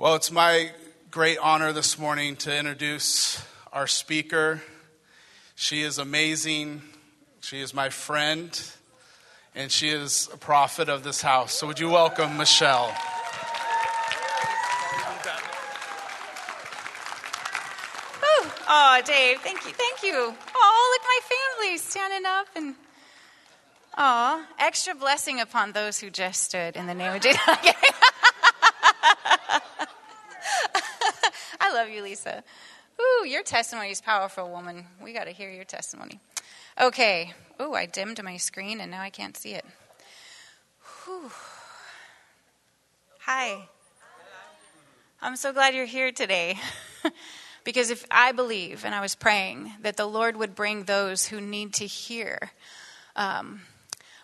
Well, it's my great honor this morning to introduce our speaker. She is amazing. She is my friend, and she is a prophet of this house. So, would you welcome Michelle? Oh, Dave, thank you, thank you. Oh, look, my family standing up and oh, extra blessing upon those who just stood in the name of Jesus. I love you, Lisa. Ooh, your testimony is powerful, woman. We got to hear your testimony. Okay. Ooh, I dimmed my screen and now I can't see it. Whew. Hi. I'm so glad you're here today. because if I believe, and I was praying, that the Lord would bring those who need to hear um,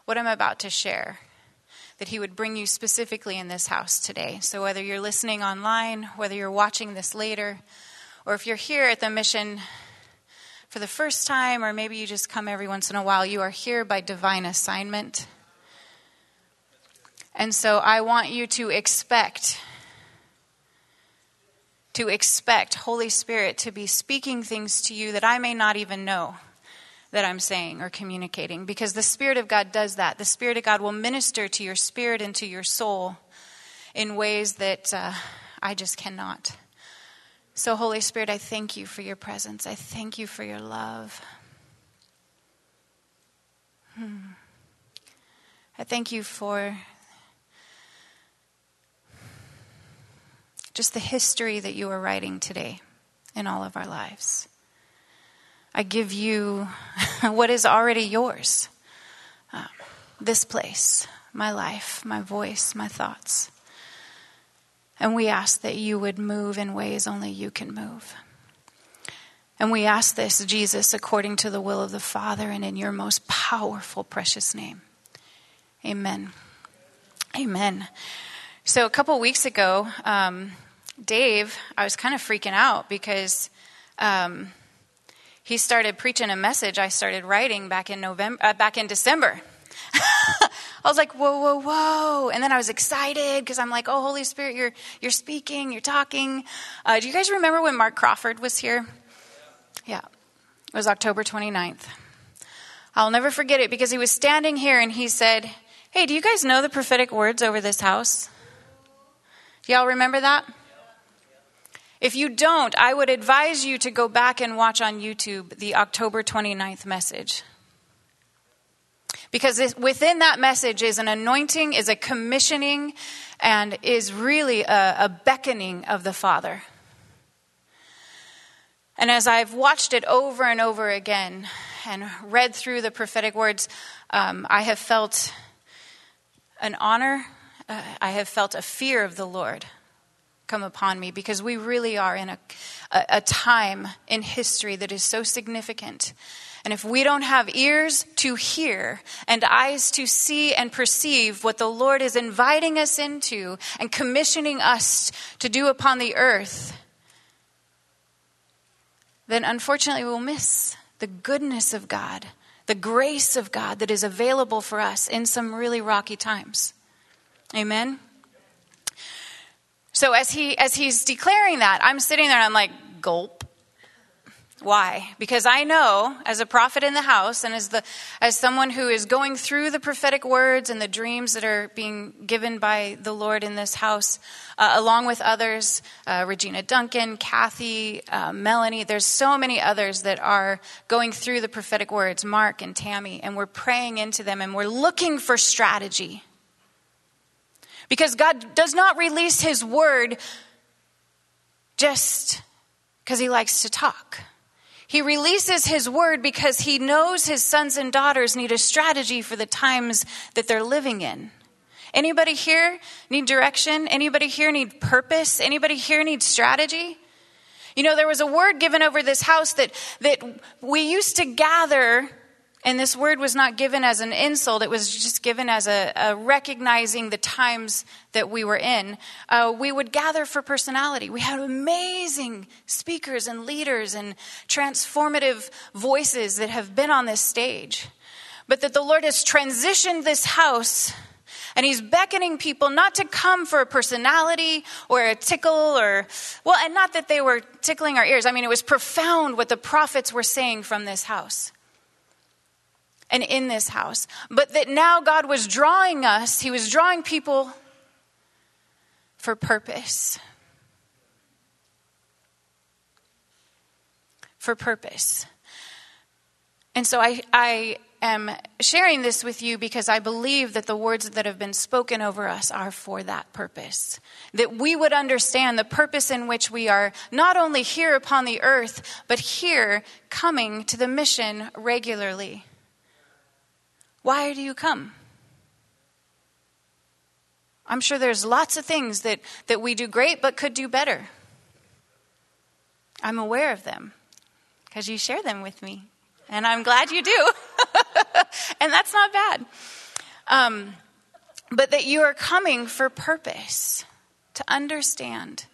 what I'm about to share that He would bring you specifically in this house today. So, whether you're listening online, whether you're watching this later, or if you're here at the mission for the first time, or maybe you just come every once in a while, you are here by divine assignment. And so, I want you to expect. To expect Holy Spirit to be speaking things to you that I may not even know that I'm saying or communicating because the Spirit of God does that. The Spirit of God will minister to your spirit and to your soul in ways that uh, I just cannot. So, Holy Spirit, I thank you for your presence. I thank you for your love. Hmm. I thank you for just the history that you are writing today in all of our lives. I give you what is already yours um, this place, my life, my voice, my thoughts. And we ask that you would move in ways only you can move. And we ask this, Jesus, according to the will of the Father and in your most powerful, precious name. Amen. Amen. So, a couple weeks ago, um, Dave, I was kind of freaking out because um, he started preaching a message I started writing back in November, uh, back in December. I was like, whoa, whoa, whoa. And then I was excited because I'm like, oh, Holy Spirit, you're, you're speaking, you're talking. Uh, do you guys remember when Mark Crawford was here? Yeah. It was October 29th. I'll never forget it because he was standing here and he said, hey, do you guys know the prophetic words over this house? Do y'all remember that? If you don't, I would advise you to go back and watch on YouTube the October 29th message. Because within that message is an anointing, is a commissioning, and is really a, a beckoning of the Father. And as I've watched it over and over again and read through the prophetic words, um, I have felt an honor, uh, I have felt a fear of the Lord come upon me because we really are in a, a, a, time in history that is so significant. And if we don't have ears to hear and eyes to see and perceive what the Lord is inviting us into and commissioning us to do upon the earth, then unfortunately we'll miss the goodness of God, the grace of God that is available for us in some really rocky times. Amen? So as he as he's declaring that, I'm sitting there and I'm like, gulp. Why? Because I know as a prophet in the house and as the as someone who is going through the prophetic words and the dreams that are being given by the Lord in this house, uh, along with others, uh, Regina Duncan, Kathy, uh, Melanie. There's so many others that are going through the prophetic words, Mark and Tammy, and we're praying into them and we're looking for strategy. Because God does not release His word just because He likes to talk. He releases His word because He knows His sons and daughters need a strategy for the times that they're living in. Anybody here need direction? Anybody here need purpose? Anybody here need strategy? You know, there was a word given over this house that, that we used to gather and this word was not given as an insult, it was just given as a, a recognizing the times that we were in. Uh, we would gather for personality. We had amazing speakers and leaders and transformative voices that have been on this stage. But that the Lord has transitioned this house And he's beckoning people not to come for a personality or a tickle or, well, and not that they were tickling our ears. I mean, it was profound what the prophets were saying from this house and in this house. But that now God was drawing us, he was drawing people for purpose. For purpose. And so I, I am sharing this with you because I believe that the words that have been spoken over us are for that purpose. That we would understand the purpose in which we are not only here upon the earth, but here coming to the mission regularly. Why do you come? I'm sure there's lots of things that, that we do great but could do better. I'm aware of them because you share them with me. And I'm glad you do. and that's not bad. Um, but that you are coming for purpose to understand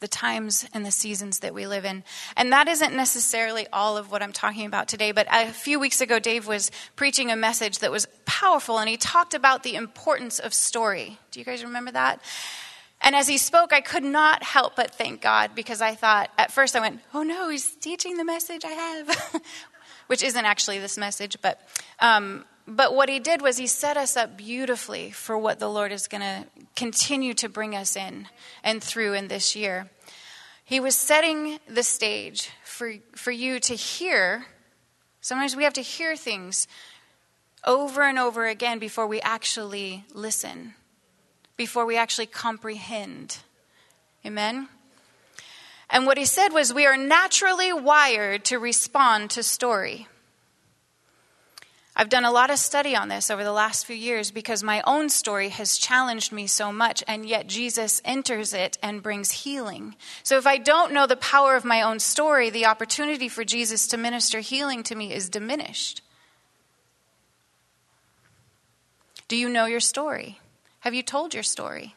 the times and the seasons that we live in. And that isn't necessarily all of what I'm talking about today, but a few weeks ago, Dave was preaching a message that was powerful, and he talked about the importance of story. Do you guys remember that? And as he spoke, I could not help but thank God because I thought, at first, I went, oh no, he's teaching the message I have, which isn't actually this message, but. Um, but what he did was he set us up beautifully for what the Lord is going to continue to bring us in and through in this year. He was setting the stage for, for you to hear. Sometimes we have to hear things over and over again before we actually listen before we actually comprehend. Amen? And what he said was, we are naturally wired to respond to story. I've done a lot of study on this over the last few years because my own story has challenged me so much, and yet Jesus enters it and brings healing. So if I don't know the power of my own story, the opportunity for Jesus to minister healing to me is diminished. Do you know your story? Have you told your story?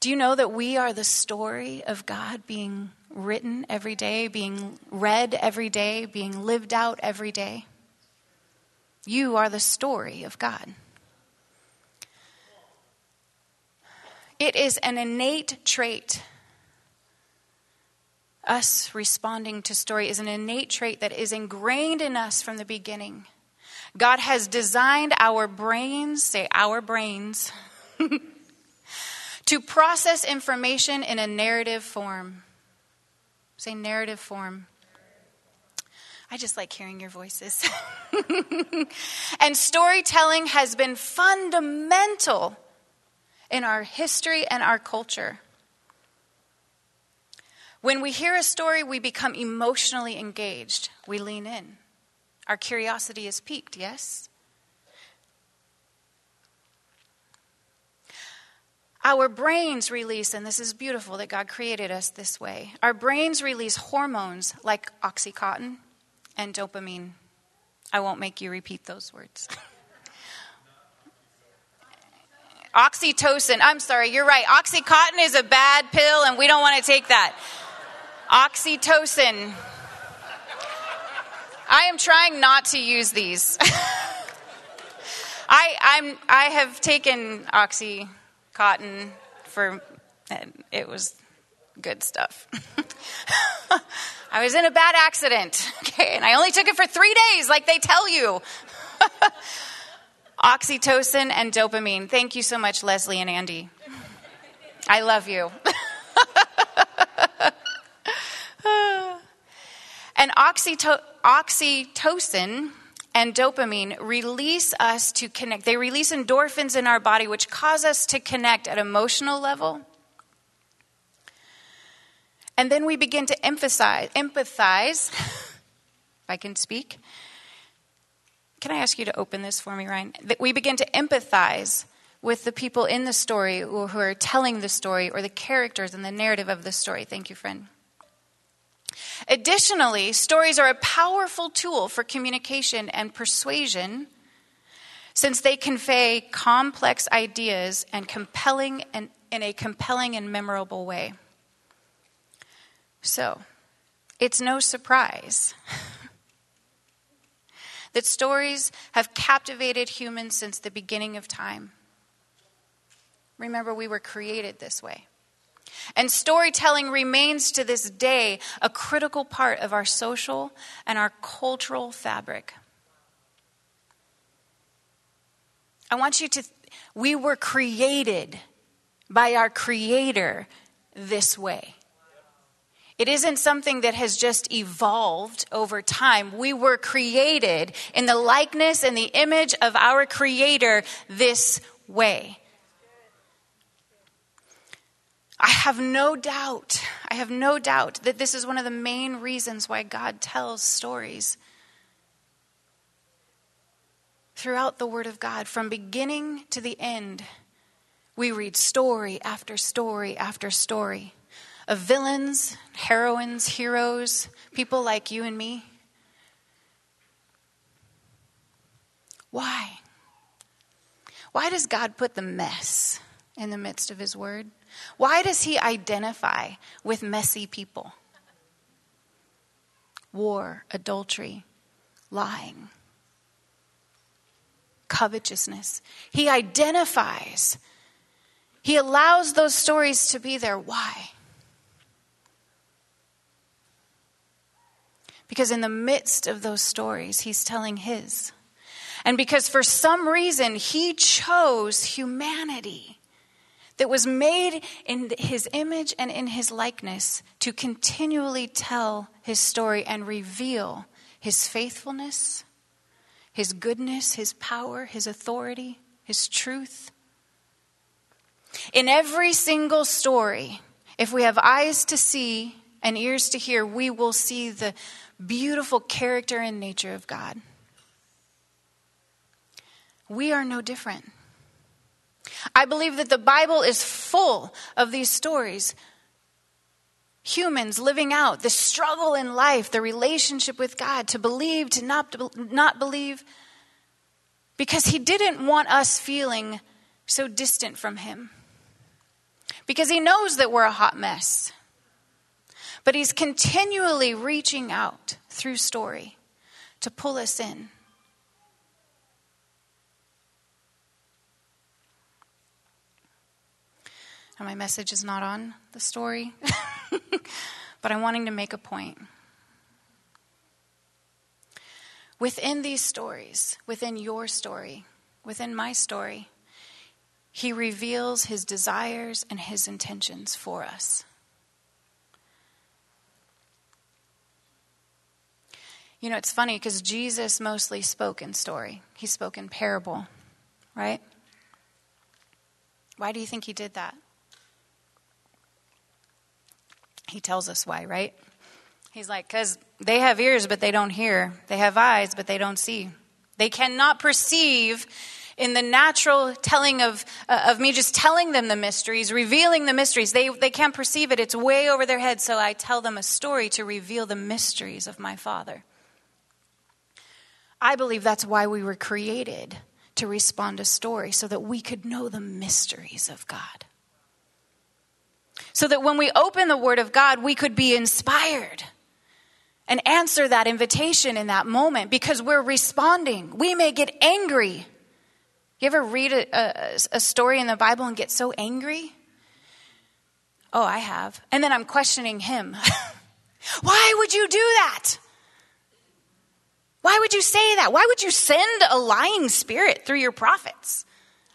Do you know that we are the story of God being written every day, being read every day, being lived out every day? You are the story of God. It is an innate trait. Us responding to story is an innate trait that is ingrained in us from the beginning. God has designed our brains, say our brains, to process information in a narrative form. Say narrative form. I just like hearing your voices. and storytelling has been fundamental in our history and our culture. When we hear a story, we become emotionally engaged. We lean in. Our curiosity is piqued, yes? Our brains release, and this is beautiful that God created us this way. Our brains release hormones like Oxycontin and dopamine. I won't make you repeat those words. Oxytocin, I'm sorry, you're right. Oxycontin is a bad pill, and we don't want to take that. Oxytocin. I am trying not to use these. I, I'm, I have taken Oxycontin for, it was good stuff. I was in a bad accident, okay, and I only took it for three days, like they tell you. Oxytocin and dopamine. Thank you so much, Leslie and Andy. I love you. and oxytocin oxytocin and dopamine release us to connect. They release endorphins in our body, which cause us to connect at emotional level. And then we begin to emphasize, empathize, if I can speak. Can I ask you to open this for me, Ryan? That we begin to empathize with the people in the story or who are telling the story or the characters and the narrative of the story. Thank you, friend. Additionally, stories are a powerful tool for communication and persuasion since they convey complex ideas and compelling and in a compelling and memorable way. So, it's no surprise that stories have captivated humans since the beginning of time. Remember, we were created this way. And storytelling remains to this day a critical part of our social and our cultural fabric. I want you to, we were created by our Creator this way. It isn't something that has just evolved over time. We were created in the likeness and the image of our Creator this way. I have no doubt, I have no doubt that this is one of the main reasons why God tells stories throughout the Word of God, from beginning to the end. We read story after story after story of villains, heroines, heroes, people like you and me. Why? Why does God put the mess in the midst of His Word? Why does He identify with messy people? War, adultery, lying, covetousness. He identifies. He allows those stories to be there. Why? Because in the midst of those stories, he's telling his. And because for some reason he chose humanity that was made in his image and in his likeness to continually tell his story and reveal his faithfulness, his goodness, his power, his authority, his truth. In every single story, if we have eyes to see and ears to hear, we will see the beautiful character and nature of God. We are no different. I believe that the Bible is full of these stories. Humans living out the struggle in life, the relationship with God, to believe, to not, not believe, because He didn't want us feeling so distant from Him. Because He knows that we're a hot mess. But he's continually reaching out through story to pull us in. And my message is not on the story, but I'm wanting to make a point. Within these stories, within your story, within my story, he reveals his desires and his intentions for us. You know, it's funny because Jesus mostly spoke in story, he spoke in parable, right? Why do you think he did that? He tells us why, right? He's like, because they have ears, but they don't hear. They have eyes, but they don't see. They cannot perceive in the natural telling of, uh, of me just telling them the mysteries, revealing the mysteries. They, they can't perceive it. It's way over their head. So I tell them a story to reveal the mysteries of my Father. I believe that's why we were created to respond to story, so that we could know the mysteries of God. So that when we open the Word of God, we could be inspired and answer that invitation in that moment because we're responding. We may get angry. You ever read a, a, a story in the Bible and get so angry? Oh, I have. And then I'm questioning Him. Why would you do that? Why would you say that? Why would you send a lying spirit through your prophets?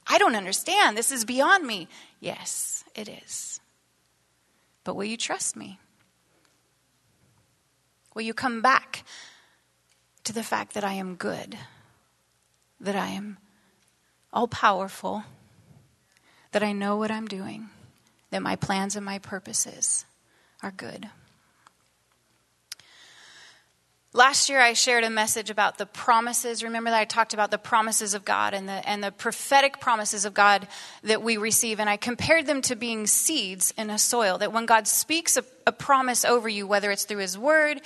I don't understand. This is beyond me. Yes, it is. But will you trust me? Will you come back to the fact that I am good, that I am all powerful, that I know what I'm doing, that my plans and my purposes are good? Last year, I shared a message about the promises. Remember that I talked about the promises of God and the, and the prophetic promises of God that we receive. And I compared them to being seeds in a soil. That when God speaks a, a promise over you, whether it's through His Word,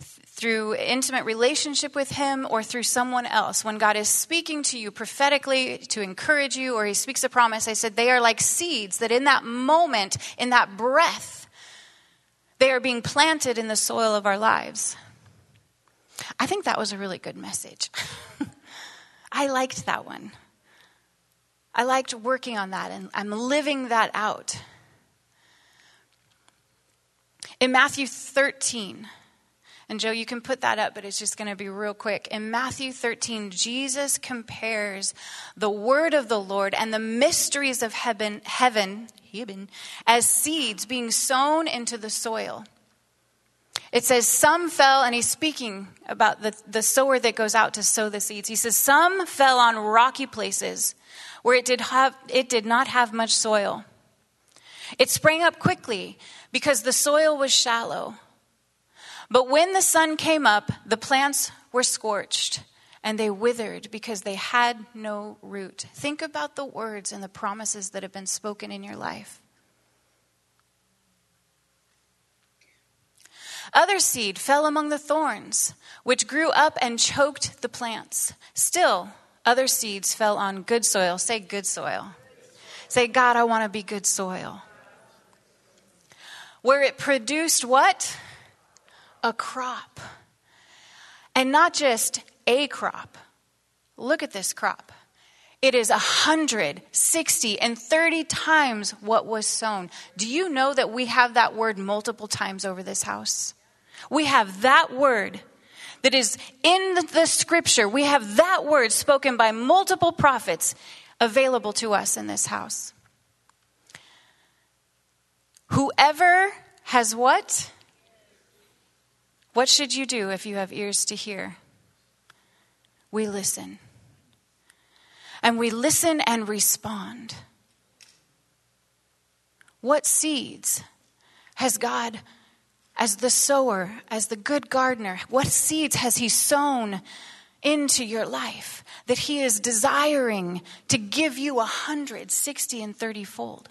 through intimate relationship with Him, or through someone else, when God is speaking to you prophetically to encourage you, or He speaks a promise, I said they are like seeds that in that moment, in that breath, they are being planted in the soil of our lives. I think that was a really good message. I liked that one. I liked working on that and I'm living that out. In Matthew 13, and Joe, you can put that up, but it's just going to be real quick. In Matthew 13, Jesus compares the word of the Lord and the mysteries of heaven, heaven, heaven as seeds being sown into the soil. It says, Some fell, and he's speaking about the, the sower that goes out to sow the seeds. He says, Some fell on rocky places where it did, have, it did not have much soil. It sprang up quickly because the soil was shallow. But when the sun came up, the plants were scorched and they withered because they had no root. Think about the words and the promises that have been spoken in your life. Other seed fell among the thorns, which grew up and choked the plants. Still, other seeds fell on good soil. Say, good soil. Say, God, I want to be good soil. Where it produced what? A crop. And not just a crop. Look at this crop. It is 160 and 30 times what was sown. Do you know that we have that word multiple times over this house? We have that word that is in the scripture. We have that word spoken by multiple prophets available to us in this house. Whoever has what? What should you do if you have ears to hear? We listen. And we listen and respond. What seeds has God as the sower, as the good gardener, what seeds has He sown into your life that He is desiring to give you a hundred, sixty, and thirty fold?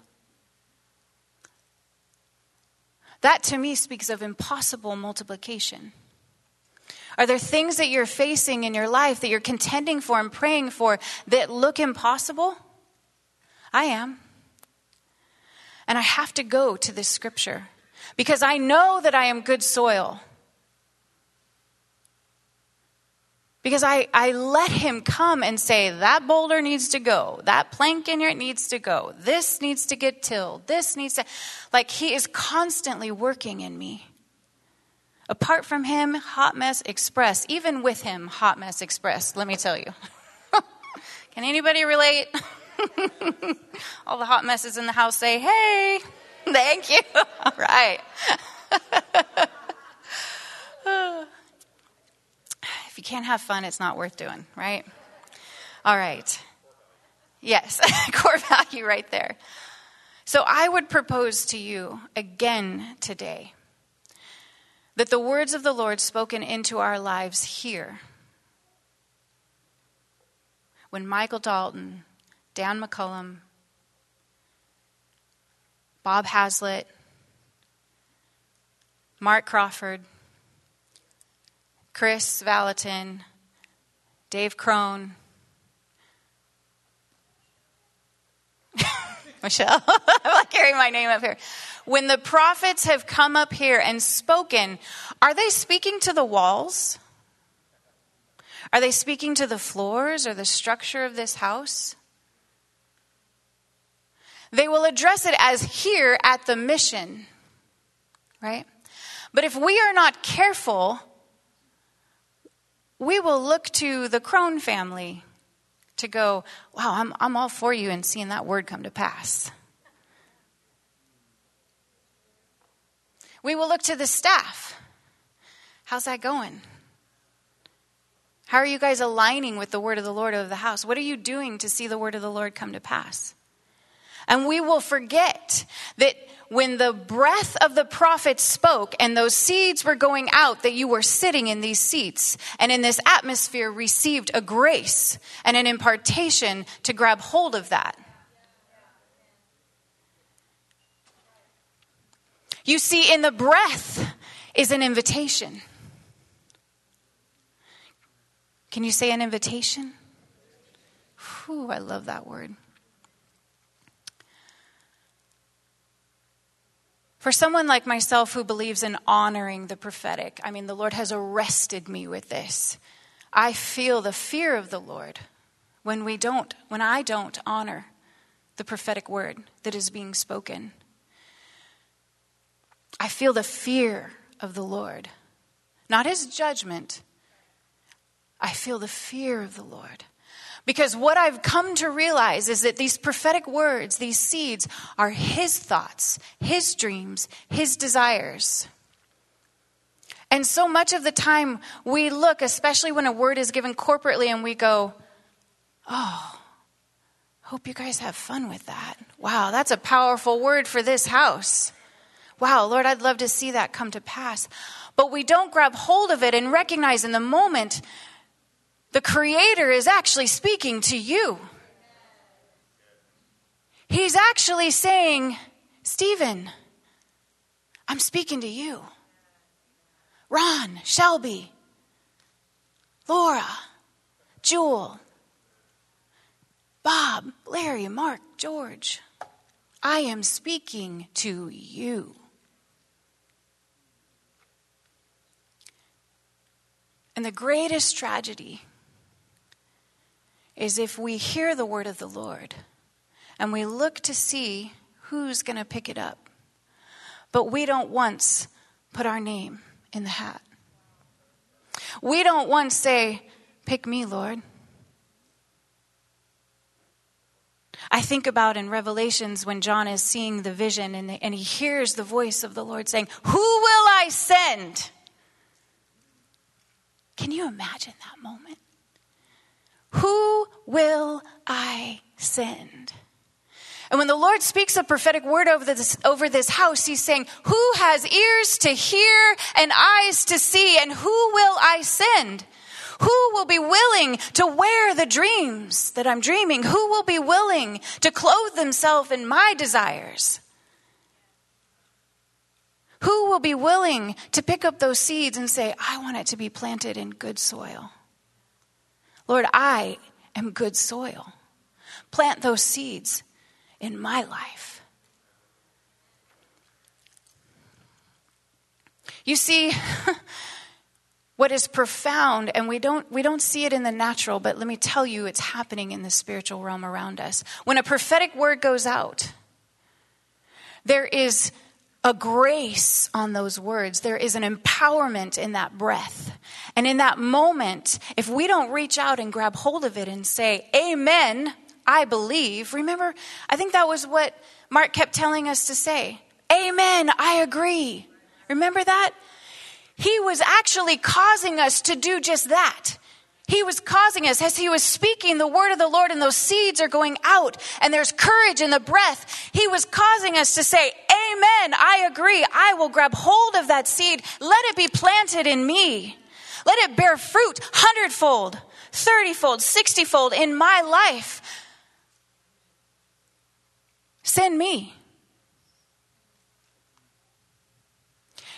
That to me speaks of impossible multiplication. Are there things that you're facing in your life that you're contending for and praying for that look impossible? I am. And I have to go to this scripture because I know that I am good soil. Because I, I let him come and say, that boulder needs to go. That plank in here needs to go. This needs to get tilled. This needs to. Like, he is constantly working in me. Apart from him, Hot Mess Express. Even with him, Hot Mess Express, let me tell you. Can anybody relate? All the hot messes in the house say, hey. Thank you. All right. if you can't have fun, it's not worth doing, right? All right. Yes, core value right there. So I would propose to you again today that the words of the Lord spoken into our lives here, when Michael Dalton, Dan McCollam, Bob Hazlett, Mark Crawford, Kris Vallotton, Dave Crone, Michelle. I'm like carrying my name up here. When the prophets have come up here and spoken, are they speaking to the walls? Are they speaking to the floors or the structure of this house? They will address it as here at the mission, right? But if we are not careful, we will look to the Crone family to go, wow, I'm, I'm all for you and seeing that word come to pass. We will look to the staff. How's that going? How are you guys aligning with the word of the Lord of the house? What are you doing to see the word of the Lord come to pass? And we will forget that when the breath of the prophet spoke and those seeds were going out, that you were sitting in these seats and in this atmosphere received a grace and an impartation to grab hold of that. You see, in the breath is an invitation. Can you say an invitation? Whew, I love that word. For someone like myself who believes in honoring the prophetic, I mean, the Lord has arrested me with this. I feel the fear of the Lord when we don't, when I don't honor the prophetic word that is being spoken. I feel the fear of the Lord, not his judgment. I feel the fear of the Lord. Because what I've come to realize is that these prophetic words, these seeds, are His thoughts, His dreams, His desires. And so much of the time we look, especially when a word is given corporately, and we go, Oh, hope you guys have fun with that. Wow, that's a powerful word for this house. Wow, Lord, I'd love to see that come to pass. But we don't grab hold of it and recognize in the moment the Creator is actually speaking to you. He's actually saying, Stephen, I'm speaking to you. Ron, Shelby, Laura, Jewel, Bob, Larry, Mark, George. I am speaking to you. And the greatest tragedy is if we hear the word of the Lord and we look to see who's going to pick it up, but we don't once put our name in the hat. We don't once say, Pick me, Lord. I think about in Revelations when John is seeing the vision and, the, and he hears the voice of the Lord saying, Who will I send? Can you imagine that moment? Who will I send? And when the Lord speaks a prophetic word over this, over this house, He's saying, Who has ears to hear and eyes to see? And who will I send? Who will be willing to wear the dreams that I'm dreaming? Who will be willing to clothe themselves in my desires? Who will be willing to pick up those seeds and say, I want it to be planted in good soil? Lord, I am good soil. Plant those seeds in my life. You see, what is profound, and we don't, we don't see it in the natural, but let me tell you, it's happening in the spiritual realm around us. When a prophetic word goes out, there is a grace on those words. There is an empowerment in that breath. And in that moment, if we don't reach out and grab hold of it and say, Amen, I believe, remember, I think that was what Mark kept telling us to say. Amen, I agree. Remember that? He was actually causing us to do just that. He was causing us as he was speaking the word of the Lord and those seeds are going out and there's courage in the breath. He was causing us to say, Amen. I agree. I will grab hold of that seed. Let it be planted in me. Let it bear fruit hundredfold, thirtyfold, sixtyfold in my life. Send me.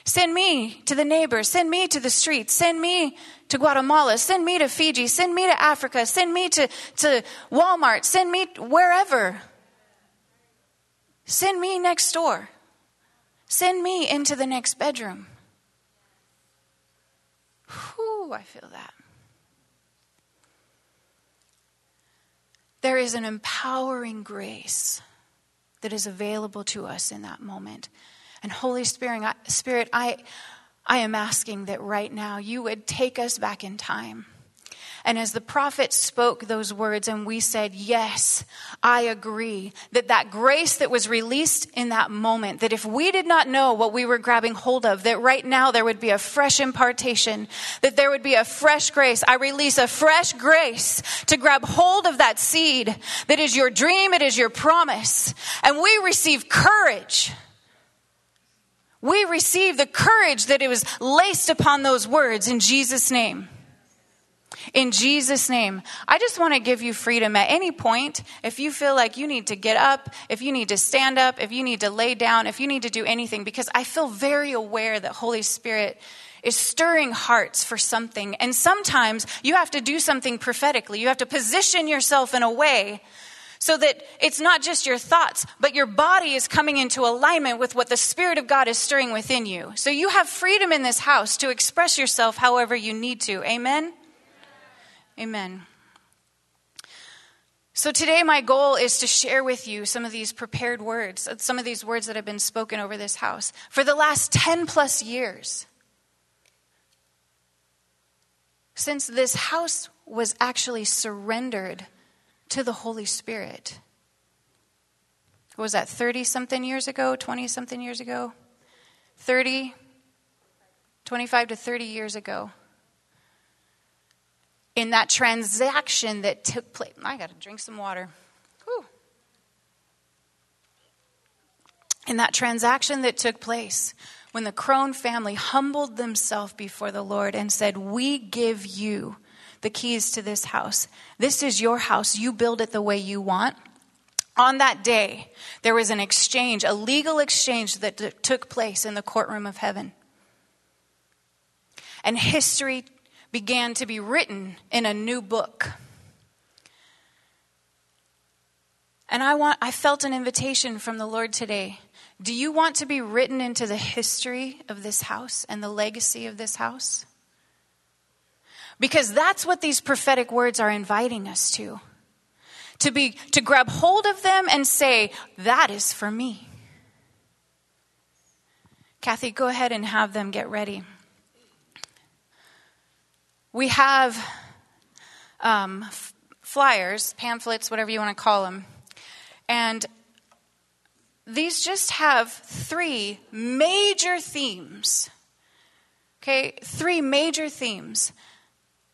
Send me to the neighbors. Send me to the streets. Send me to Guatemala. Send me to Fiji. Send me to Africa. Send me to, to Walmart. Send me wherever. Send me next door. Send me into the next bedroom. Whew, I feel that. There is an empowering grace that is available to us in that moment. And Holy Spirit, I, Spirit, I, I am asking that right now you would take us back in time. And as the prophet spoke those words, and we said, Yes, I agree, that that grace that was released in that moment, that if we did not know what we were grabbing hold of, that right now there would be a fresh impartation, that there would be a fresh grace. I release a fresh grace to grab hold of that seed that is your dream, it is your promise. And we receive courage we receive the courage that it was laced upon those words in Jesus' name. In Jesus' name. I just want to give you freedom at any point. If you feel like you need to get up, if you need to stand up, if you need to lay down, if you need to do anything, because I feel very aware that Holy Spirit is stirring hearts for something. And sometimes you have to do something prophetically. You have to position yourself in a way So that it's not just your thoughts, but your body is coming into alignment with what the Spirit of God is stirring within you. So you have freedom in this house to express yourself however you need to. Amen? Amen. So today, my goal is to share with you some of these prepared words, some of these words that have been spoken over this house for the last 10 plus years. Since this house was actually surrendered to the Holy Spirit. What was that 30 something years ago, 20 something years ago? 30, 25 to 30 years ago. In that transaction that took place, I got to drink some water. Whew. In that transaction that took place, when the Crone family humbled themselves before the Lord and said, We give you the keys to this house. This is your house. You build it the way you want. On that day, there was an exchange, a legal exchange that t- took place in the courtroom of heaven. And history began to be written in a new book. And I want I felt an invitation from the Lord today. Do you want to be written into the history of this house and the legacy of this house? Because that's what these prophetic words are inviting us to. To be to grab hold of them and say, that is for me. Kathy, go ahead and have them get ready. We have um, flyers, pamphlets, whatever you want to call them. And these just have three major themes. Okay, three major themes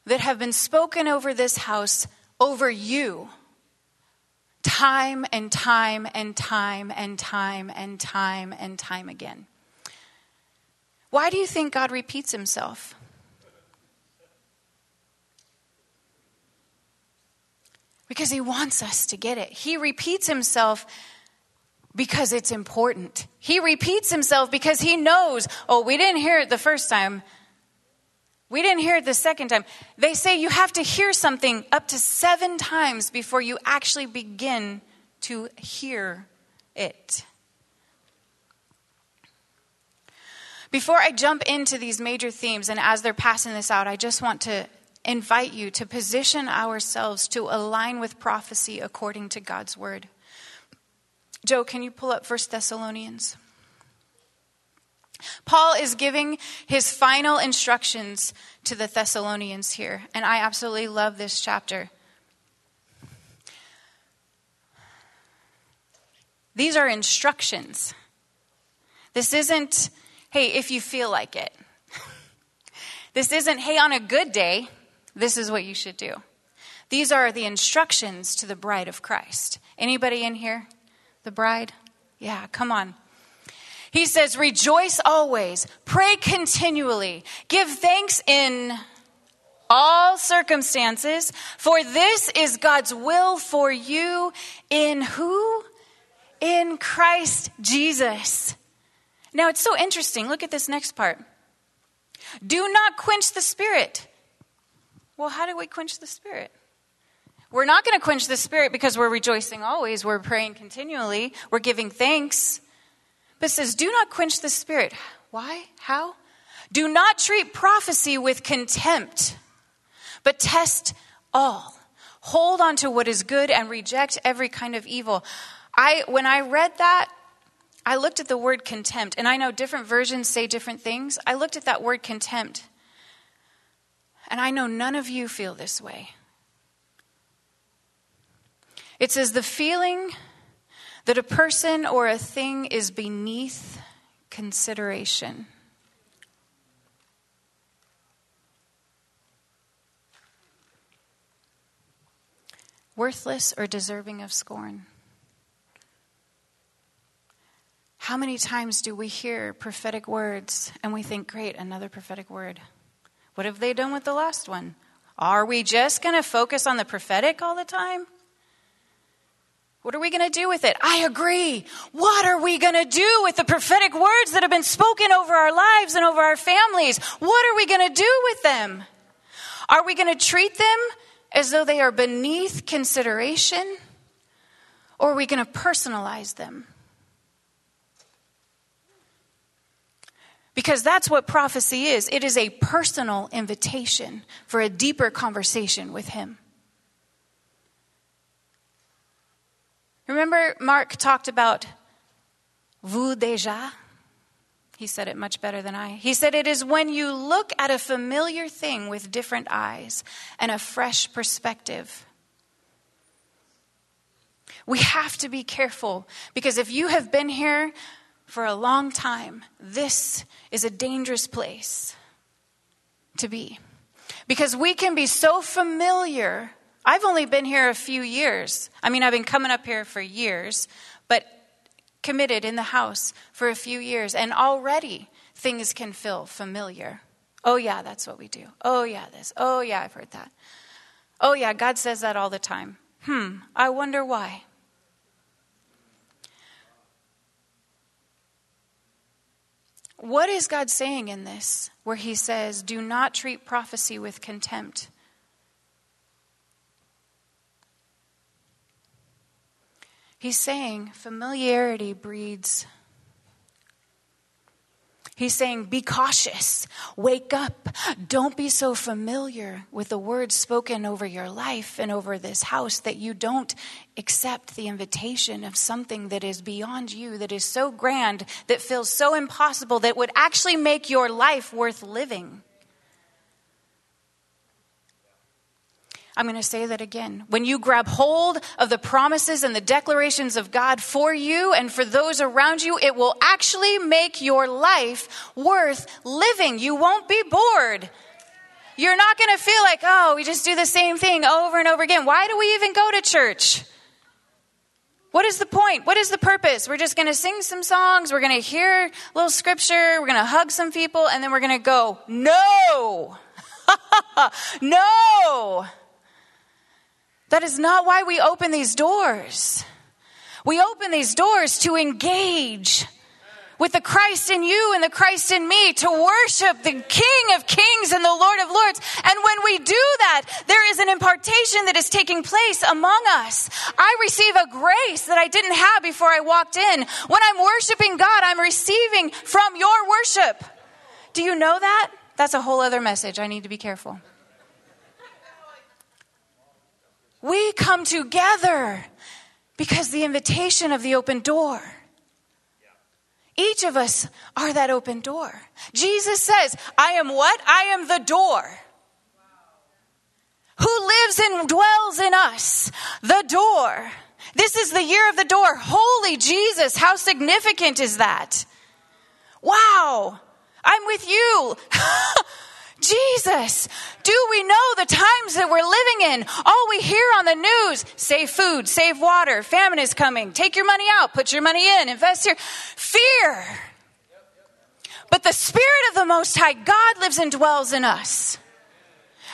that have been spoken over this house, over you, time and time and time and time and time and time again. Why do you think God repeats himself? Because he wants us to get it. He repeats himself because it's important. He repeats himself because he knows, oh, we didn't hear it the first time. We didn't hear it the second time. They say you have to hear something up to seven times before you actually begin to hear it. Before I jump into these major themes, and as they're passing this out, I just want to invite you to position ourselves to align with prophecy according to God's word. Joe, can you pull up First Thessalonians? Paul is giving his final instructions to the Thessalonians here, and I absolutely love this chapter. These are instructions. This isn't, hey, if you feel like it. This isn't, hey, on a good day, this is what you should do. These are the instructions to the bride of Christ. Anybody in here? The bride? Yeah, come on. He says, Rejoice always, pray continually, give thanks in all circumstances, for this is God's will for you in who? In Christ Jesus. Now it's so interesting. Look at this next part. Do not quench the spirit. Well, how do we quench the spirit? We're not going to quench the spirit because we're rejoicing always. We're praying continually. We're giving thanks. But says, do not quench the spirit. Why? How? Do not treat prophecy with contempt, but test all. Hold on to what is good and reject every kind of evil. I, when I read that, I looked at the word contempt, and I know different versions say different things. I looked at that word contempt, and I know none of you feel this way. It says the feeling that a person or a thing is beneath consideration. Worthless or deserving of scorn. How many times do we hear prophetic words and we think, great, another prophetic word? What have they done with the last one? Are we just going to focus on the prophetic all the time? What are we going to do with it? I agree. What are we going to do with the prophetic words that have been spoken over our lives and over our families? What are we going to do with them? Are we going to treat them as though they are beneath consideration? Or are we going to personalize them? Because that's what prophecy is it is a personal invitation for a deeper conversation with Him. Remember, Mark talked about vuja de? He said it much better than I. He said, It is when you look at a familiar thing with different eyes and a fresh perspective. We have to be careful because if you have been here for a long time, this is a dangerous place to be. Because we can be so familiar. I've only been here a few years. I mean, I've been coming up here for years, but committed in the house for a few years, and already things can feel familiar. Oh, yeah, that's what we do. Oh, yeah, this. Oh, yeah, I've heard that. Oh, yeah, God says that all the time. Hmm, I wonder why. What is God saying in this, where He says, Do not treat prophecy with contempt? He's saying familiarity breeds. He's saying, be cautious, wake up, don't be so familiar with the words spoken over your life and over this house that you don't accept the invitation of something that is beyond you, that is so grand, that feels so impossible, that would actually make your life worth living. I'm going to say that again. When you grab hold of the promises and the declarations of God for you and for those around you, it will actually make your life worth living. You won't be bored. You're not going to feel like, oh, we just do the same thing over and over again. Why do we even go to church? What is the point? What is the purpose? We're just going to sing some songs. We're going to hear a little scripture. We're going to hug some people and then we're going to go, no, no. That is not why we open these doors. We open these doors to engage with the Christ in you and the Christ in me, to worship the King of Kings and the Lord of Lords. And when we do that, there is an impartation that is taking place among us. I receive a grace that I didn't have before I walked in. When I'm worshiping God, I'm receiving from your worship. Do you know that? That's a whole other message. I need to be careful. We come together because the invitation of the open door. Each of us are that open door. Jesus says, I am what? I am the door. Who lives and dwells in us? The door. This is the year of the door. Holy Jesus, how significant is that? Wow, I'm with you. Jesus, do we know the times that we're living in? All we hear on the news save food, save water, famine is coming, take your money out, put your money in, invest your fear. But the Spirit of the Most High God lives and dwells in us.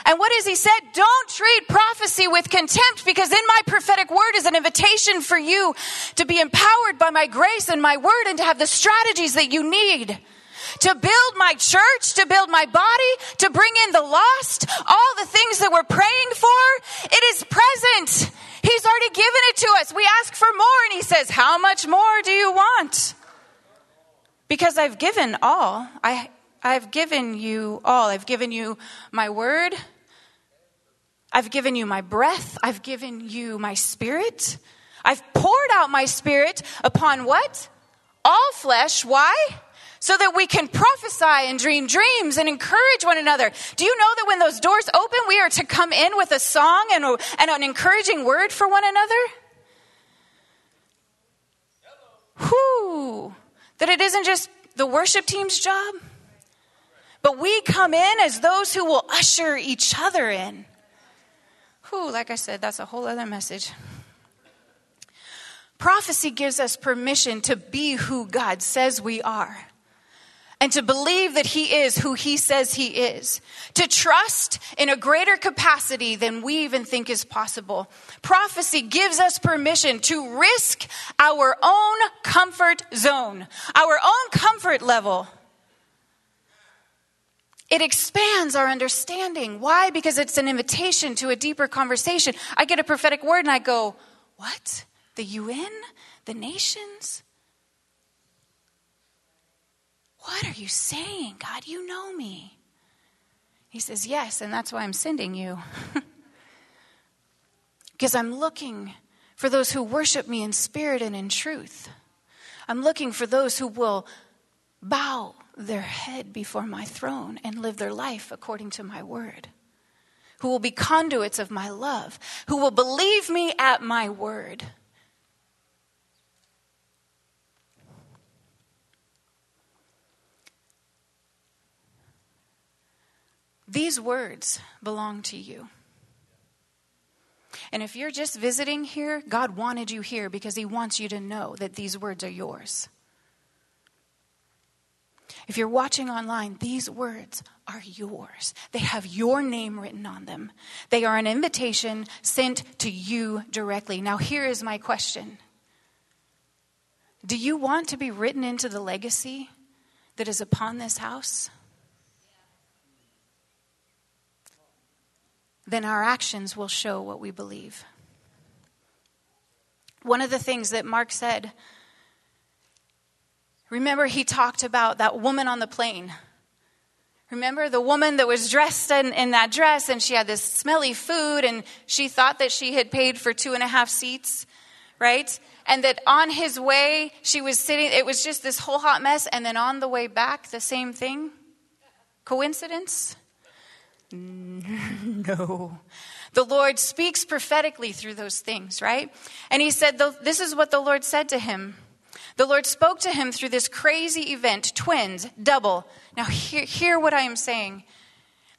And what has he said? Don't treat prophecy with contempt because in my prophetic word is an invitation for you to be empowered by my grace and my word and to have the strategies that you need to build my church, to build my body, to bring in the lost, all the things that we're praying for. It is present. He's already given it to us. We ask for more, and He says, How much more do you want? Because I've given all. I, I've given you all. I've given you my word. I've given you my breath. I've given you my spirit. I've poured out my spirit upon what? All flesh. Why? So that we can prophesy and dream dreams and encourage one another. Do you know that when those doors open, we are to come in with a song and, and an encouraging word for one another? Whoo! That it isn't just the worship team's job, but we come in as those who will usher each other in. Whoo, like I said, that's a whole other message. Prophecy gives us permission to be who God says we are and to believe that He is who He says He is, to trust in a greater capacity than we even think is possible. Prophecy gives us permission to risk our own comfort zone, our own comfort level. It expands our understanding. Why? Because it's an invitation to a deeper conversation. I get a prophetic word and I go, What? The UN? The nations? What are you saying, God? You know me. He says, Yes, and that's why I'm sending you. because I'm looking for those who worship me in spirit and in truth. I'm looking for those who will bow their head before my throne and live their life according to my word, who will be conduits of my love, who will believe me at my word. These words belong to you. And if you're just visiting here, God wanted you here because He wants you to know that these words are yours. If you're watching online, these words are yours. They have your name written on them. They are an invitation sent to you directly. Now, here is my question Do you want to be written into the legacy that is upon this house? Then our actions will show what we believe. One of the things that Mark said, remember, he talked about that woman on the plane. Remember the woman that was dressed in, in that dress and she had this smelly food and she thought that she had paid for two and a half seats, right? And that on his way, she was sitting, it was just this whole hot mess. And then on the way back, the same thing. Coincidence? Mm, no. The Lord speaks prophetically through those things, right? And he said, This is what the Lord said to him. The Lord spoke to him through this crazy event, twins, double. Now, hear, hear what I am saying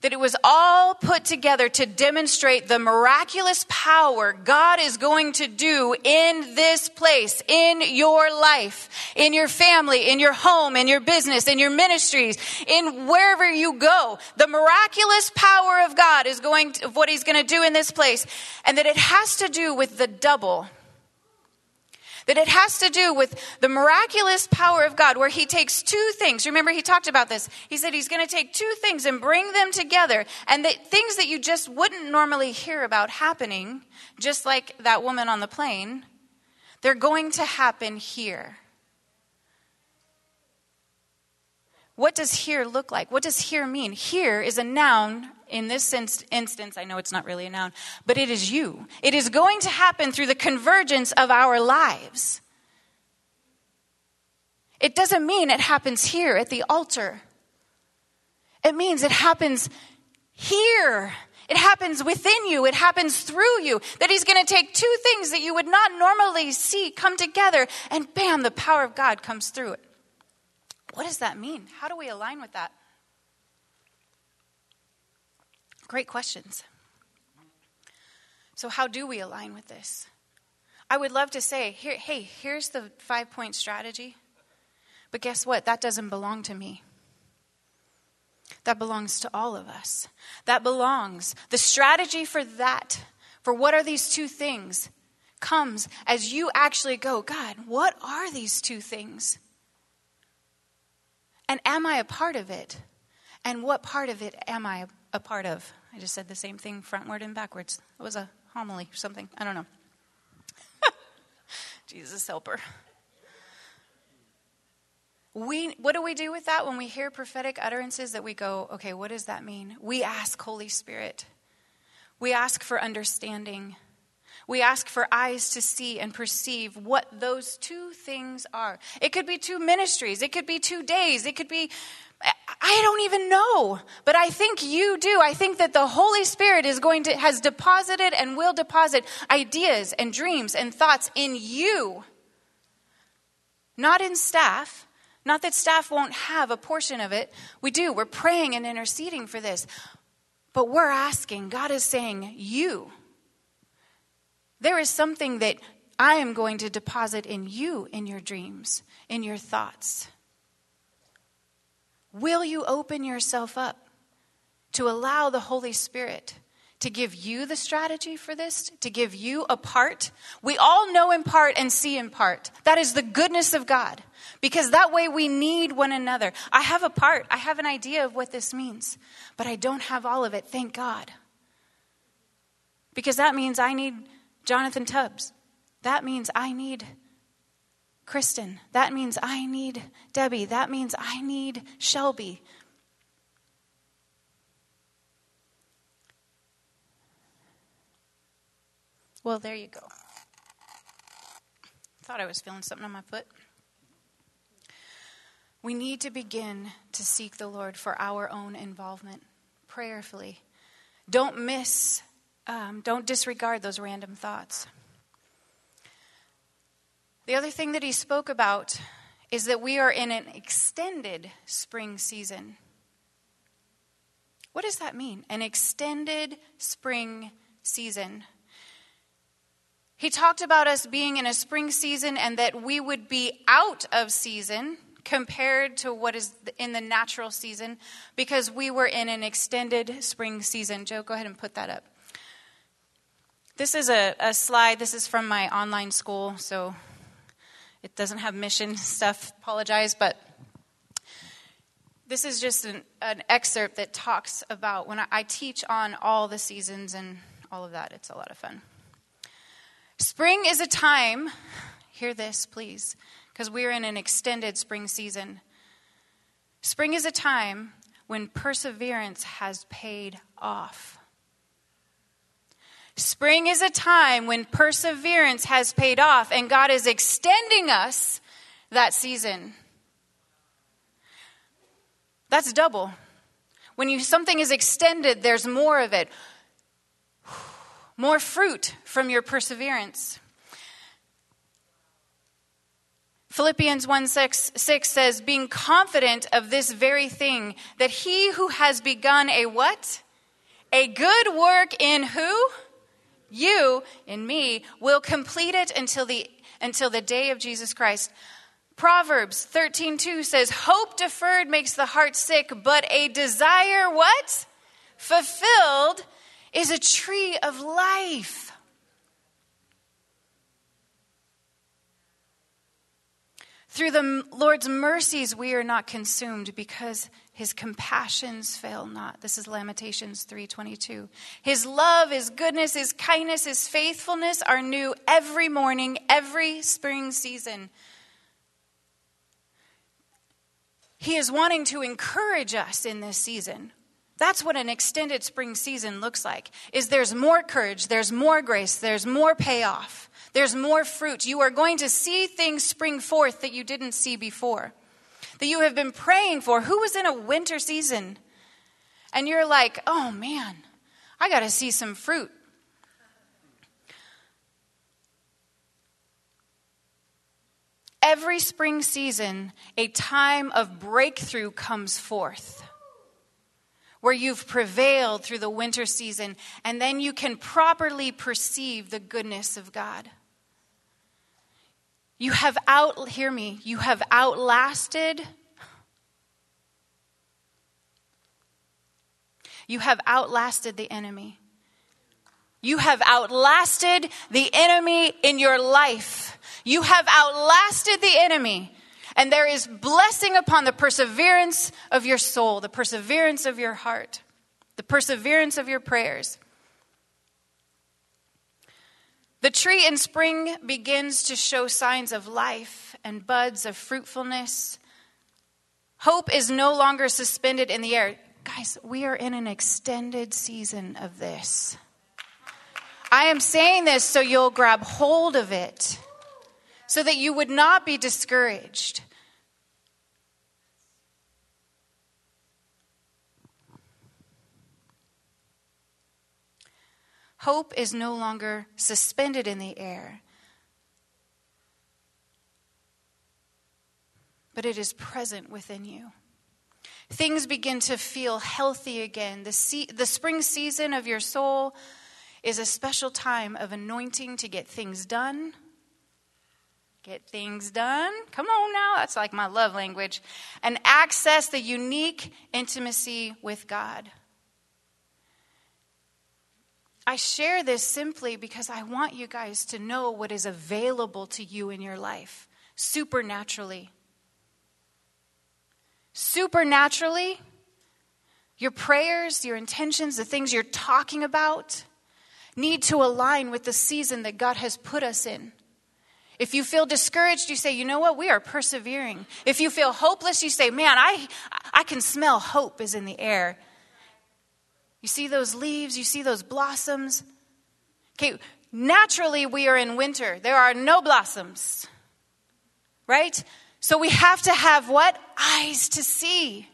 that it was all put together to demonstrate the miraculous power God is going to do in this place, in your life, in your family, in your home, in your business, in your ministries, in wherever you go. The miraculous power of God is going to, what He's going to do in this place, and that it has to do with the double that it has to do with the miraculous power of God, where He takes two things. Remember, He talked about this. He said He's going to take two things and bring them together, and that things that you just wouldn't normally hear about happening, just like that woman on the plane, they're going to happen here. What does here look like? What does here mean? Here is a noun in this instance, I know it's not really a noun, but it is you. It is going to happen through the convergence of our lives. It doesn't mean it happens here at the altar. It means it happens here. It happens within you. It happens through you. That He's going to take two things that you would not normally see come together, and bam, the power of God comes through it. What does that mean? How do we align with that? Great questions. So, how do we align with this? I would love to say, Here, hey, here's the five point strategy. But guess what? That doesn't belong to me. That belongs to all of us. That belongs. The strategy for that, for what are these two things, comes as you actually go, God, what are these two things? And am I a part of it? And what part of it am I a part of? I just said the same thing frontward and backwards. It was a homily, or something. I don't know. Jesus helper. We, what do we do with that when we hear prophetic utterances that we go, okay, what does that mean? We ask Holy Spirit. We ask for understanding. We ask for eyes to see and perceive what those two things are. It could be two ministries, it could be two days, it could be I don't even know, but I think you do. I think that the Holy Spirit is going to, has deposited and will deposit ideas and dreams and thoughts in you, not in staff. Not that staff won't have a portion of it. We do. We're praying and interceding for this. But we're asking, God is saying, You. There is something that I am going to deposit in you in your dreams, in your thoughts. Will you open yourself up to allow the Holy Spirit to give you the strategy for this, to give you a part? We all know in part and see in part. That is the goodness of God because that way we need one another. I have a part, I have an idea of what this means, but I don't have all of it, thank God. Because that means I need Jonathan Tubbs. That means I need Kristen. That means I need Debbie. That means I need Shelby. Well, there you go. Thought I was feeling something on my foot. We need to begin to seek the Lord for our own involvement prayerfully. Don't miss, um, don't disregard those random thoughts. The other thing that he spoke about is that we are in an extended spring season. What does that mean? An extended spring season. He talked about us being in a spring season and that we would be out of season compared to what is in the natural season because we were in an extended spring season. Joe, go ahead and put that up. This is a, a slide. This is from my online school, so it doesn't have mission stuff. Apologize, but this is just an, an excerpt that talks about when I, I teach on all the seasons and all of that. It's a lot of fun. Spring is a time, hear this, please because we're in an extended spring season. Spring is a time when perseverance has paid off. Spring is a time when perseverance has paid off, and God is extending us that season. That's double. When you, something is extended, there's more of it, more fruit from your perseverance. Philippians 1 6, 6 says, being confident of this very thing, that he who has begun a what? A good work in who? You, in me, will complete it until the, until the day of Jesus Christ. Proverbs 13 2 says, Hope deferred makes the heart sick, but a desire what? Fulfilled is a tree of life. Through the Lord's mercies, we are not consumed because his compassions fail not. This is Lamentations 3:22. His love, his goodness, his kindness, his faithfulness are new every morning, every spring season. He is wanting to encourage us in this season. That's what an extended spring season looks like. Is there's more courage, there's more grace, there's more payoff. There's more fruit. You are going to see things spring forth that you didn't see before, that you have been praying for. Who was in a winter season? And you're like, oh man, I got to see some fruit. Every spring season, a time of breakthrough comes forth where you've prevailed through the winter season, and then you can properly perceive the goodness of God. You have out, hear me, you have outlasted. You have outlasted the enemy. You have outlasted the enemy in your life. You have outlasted the enemy. And there is blessing upon the perseverance of your soul, the perseverance of your heart, the perseverance of your prayers. The tree in spring begins to show signs of life and buds of fruitfulness. Hope is no longer suspended in the air. Guys, we are in an extended season of this. I am saying this so you'll grab hold of it, so that you would not be discouraged. Hope is no longer suspended in the air, but it is present within you. Things begin to feel healthy again. The, se- the spring season of your soul is a special time of anointing to get things done. Get things done. Come on now. That's like my love language. And access the unique intimacy with God. I share this simply because I want you guys to know what is available to you in your life supernaturally. Supernaturally, your prayers, your intentions, the things you're talking about need to align with the season that God has put us in. If you feel discouraged, you say, you know what? We are persevering. If you feel hopeless, you say, man, I, I can smell hope is in the air. You see those leaves, you see those blossoms. Okay, naturally, we are in winter. There are no blossoms, right? So we have to have what? Eyes to see.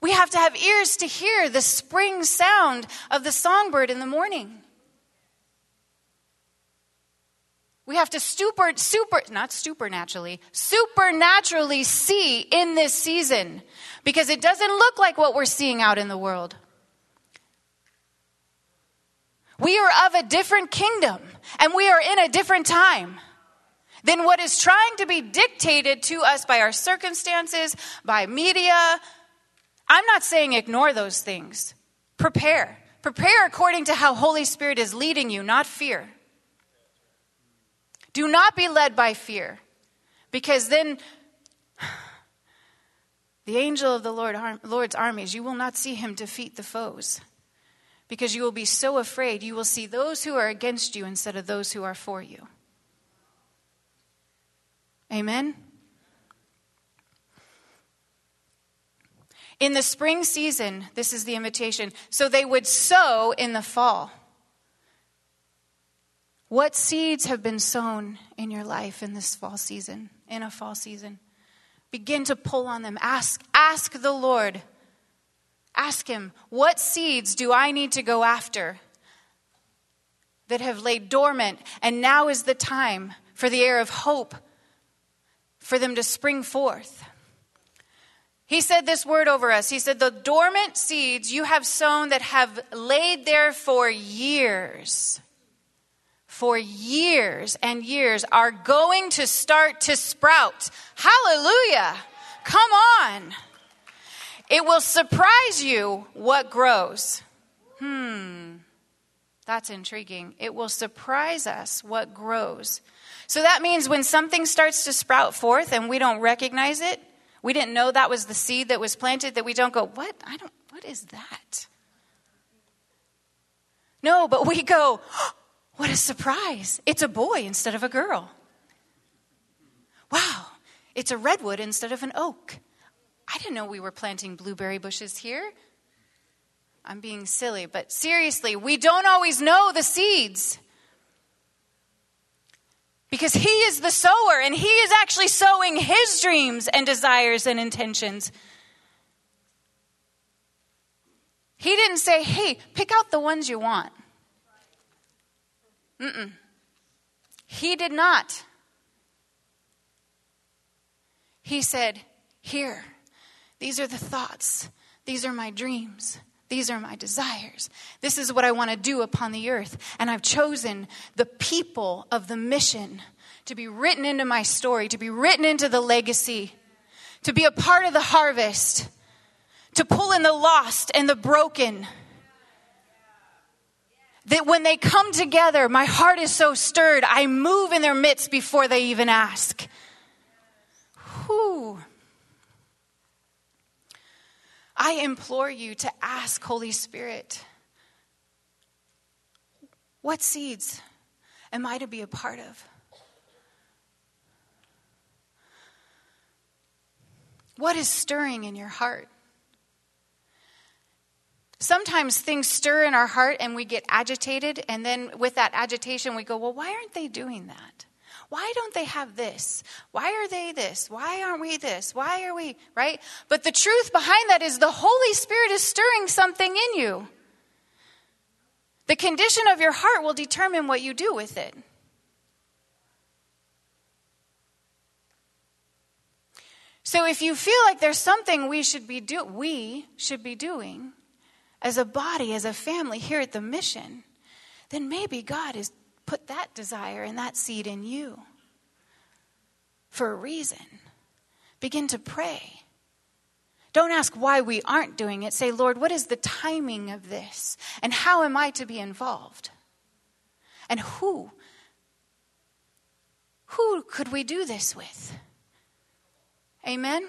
We have to have ears to hear the spring sound of the songbird in the morning. We have to super, super, not supernaturally, supernaturally see in this season because it doesn't look like what we're seeing out in the world. We are of a different kingdom and we are in a different time than what is trying to be dictated to us by our circumstances, by media. I'm not saying ignore those things. Prepare. Prepare according to how Holy Spirit is leading you, not fear. Do not be led by fear, because then the angel of the Lord, Lord's armies, you will not see him defeat the foes. Because you will be so afraid, you will see those who are against you instead of those who are for you. Amen? In the spring season, this is the invitation, so they would sow in the fall. What seeds have been sown in your life in this fall season, in a fall season? Begin to pull on them. Ask, ask the Lord. Ask Him, what seeds do I need to go after that have laid dormant? And now is the time for the air of hope for them to spring forth. He said this word over us. He said, The dormant seeds you have sown that have laid there for years for years and years are going to start to sprout. Hallelujah. Come on. It will surprise you what grows. Hmm. That's intriguing. It will surprise us what grows. So that means when something starts to sprout forth and we don't recognize it, we didn't know that was the seed that was planted, that we don't go, What? I don't, what is that? No, but we go, what a surprise. It's a boy instead of a girl. Wow, it's a redwood instead of an oak. I didn't know we were planting blueberry bushes here. I'm being silly, but seriously, we don't always know the seeds. Because he is the sower and he is actually sowing his dreams and desires and intentions. He didn't say, hey, pick out the ones you want. Mm-mm. He did not. He said, Here, these are the thoughts, these are my dreams. These are my desires. This is what I want to do upon the earth. And I've chosen the people of the mission to be written into my story, to be written into the legacy, to be a part of the harvest, to pull in the lost and the broken that when they come together, my heart is so stirred, I move in their midst before they even ask. Whew. I implore you to ask Holy Spirit, what seeds am I to be a part of? What is stirring in your heart? Sometimes things stir in our heart and we get agitated, and then with that agitation, we go, Well, why aren't they doing that? Why don't they have this? Why are they this? Why aren't we this? Why are we, right? But the truth behind that is the Holy Spirit is stirring something in you. The condition of your heart will determine what you do with it. So if you feel like there's something we should be do we should be doing, as a body, as a family here at the mission, then maybe God has put that desire and that seed in you for a reason. Begin to pray. Don't ask why we aren't doing it. Say, Lord, what is the timing of this? And how am I to be involved? And who? Who could we do this with? Amen?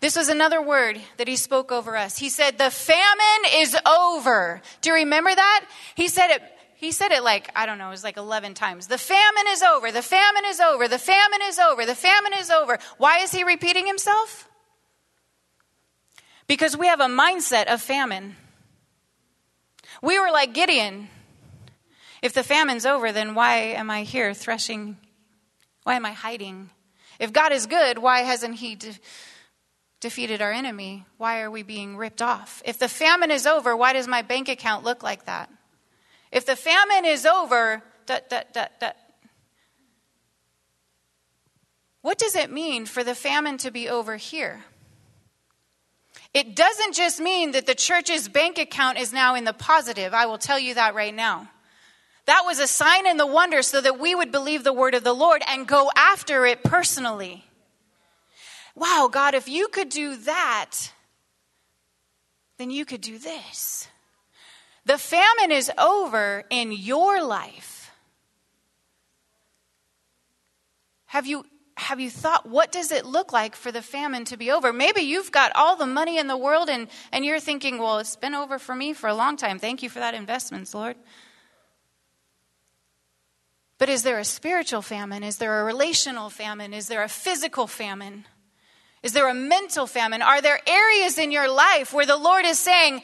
This was another word that he spoke over us. He said, The famine is over. Do you remember that? He said it he said it like, I don't know, it was like 11 times. The famine is over, the famine is over, the famine is over, the famine is over. Why is he repeating himself? Because we have a mindset of famine. We were like Gideon. If the famine's over, then why am I here threshing? Why am I hiding? If God is good, why hasn't He de- defeated our enemy? Why are we being ripped off? If the famine is over, why does my bank account look like that? If the famine is over, what does it mean for the famine to be over here? It doesn't just mean that the church's bank account is now in the positive. I will tell you that right now. That was a sign and the wonder so that we would believe the word of the Lord and go after it personally. Wow, God, if you could do that, then you could do this. The famine is over in your life. Have you have you thought what does it look like for the famine to be over? Maybe you've got all the money in the world and, and you're thinking well it's been over for me for a long time. Thank you for that investments lord. But is there a spiritual famine? Is there a relational famine? Is there a physical famine? Is there a mental famine? Are there areas in your life where the lord is saying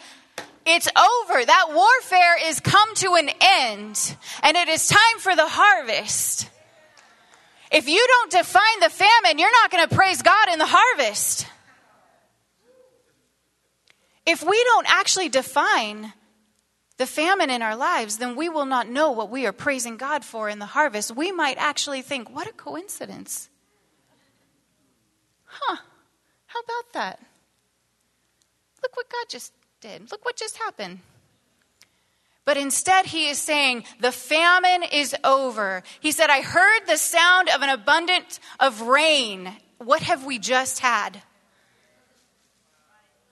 it's over. That warfare is come to an end, and it is time for the harvest. If you don't define the famine, you're not going to praise God in the harvest. If we don't actually define the famine in our lives, then we will not know what we are praising God for in the harvest. We might actually think, what a coincidence. Huh, how about that? Look what God just Look what just happened. But instead, he is saying, the famine is over. He said, I heard the sound of an abundance of rain. What have we just had?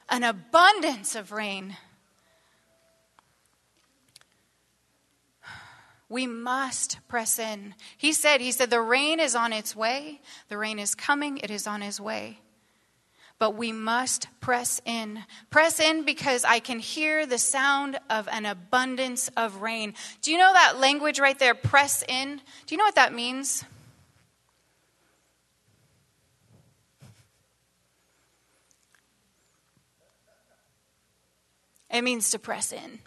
An abundance of rain. We must press in. He said, He said, the rain is on its way. The rain is coming. It is on his way but we must press in. Press in because I can hear the sound of an abundance of rain. Do you know that language right there, press in? Do you know what that means? It means to press in.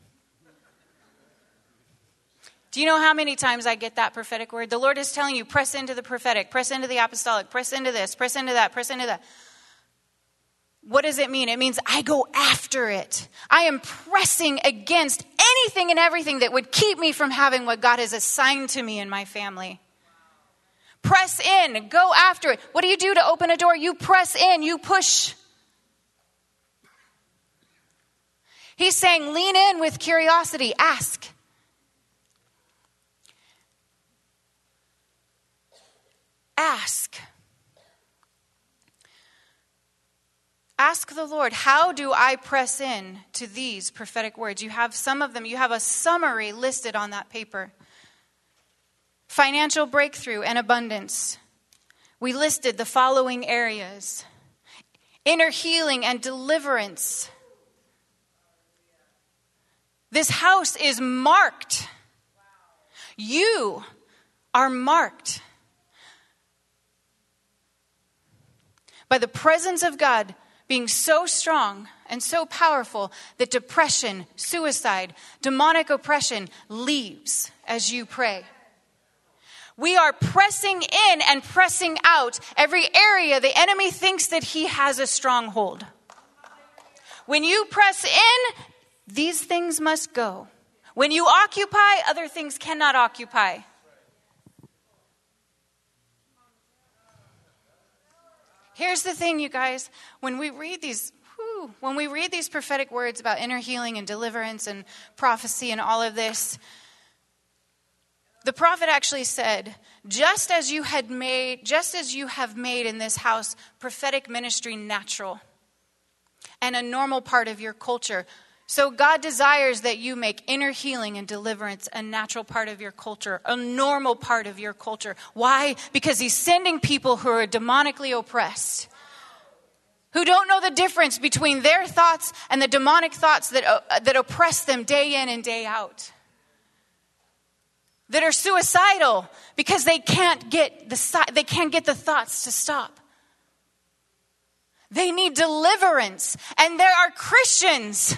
Do you know how many times I get that prophetic word? The Lord is telling you, press into the prophetic, press into the apostolic, press into this, press into that, press into that. What does it mean? It means I go after it. I am pressing against anything and everything that would keep me from having what God has assigned to me and my family. Press in, go after it. What do you do to open a door? You press in, you push. He's saying, lean in with curiosity, ask. Ask. Ask the Lord, how do I press in to these prophetic words? You have some of them, you have a summary listed on that paper financial breakthrough and abundance. We listed the following areas inner healing and deliverance. This house is marked. You are marked by the presence of God being so strong and so powerful that depression, suicide, demonic oppression leaves as you pray. We are pressing in and pressing out every area the enemy thinks that he has a stronghold. When you press in, these things must go. When you occupy, other things cannot occupy. Here's the thing, you guys. When we read these, whew, when we read these prophetic words about inner healing and deliverance and prophecy and all of this, the prophet actually said, just as you had made, just as you have made in this house prophetic ministry natural and a normal part of your culture, so God desires that you make inner healing and deliverance a natural part of your culture, a normal part of your culture. Why? Because He's sending people who are demonically oppressed, who don't know the difference between their thoughts and the demonic thoughts that, uh, that oppress them day in and day out. that are suicidal because they can't get the, they can't get the thoughts to stop. They need deliverance. And there are Christians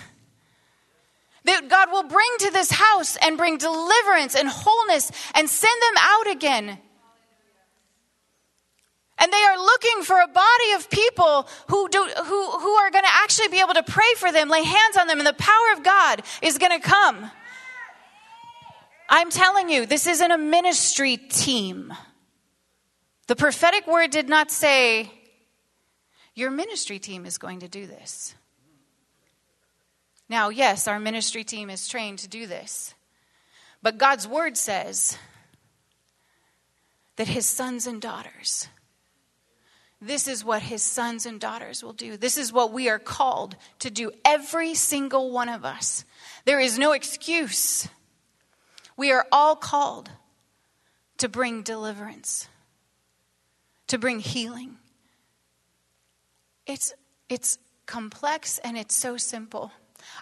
that God will bring to this house and bring deliverance and wholeness and send them out again. And they are looking for a body of people who, do, who, who are going to actually be able to pray for them, lay hands on them, and the power of God is going to come. I'm telling you, this isn't a ministry team. The prophetic word did not say, Your ministry team is going to do this. Now, yes, our ministry team is trained to do this. But God's word says that his sons and daughters, this is what his sons and daughters will do. This is what we are called to do, every single one of us. There is no excuse. We are all called to bring deliverance, to bring healing. It's, it's complex and it's so simple.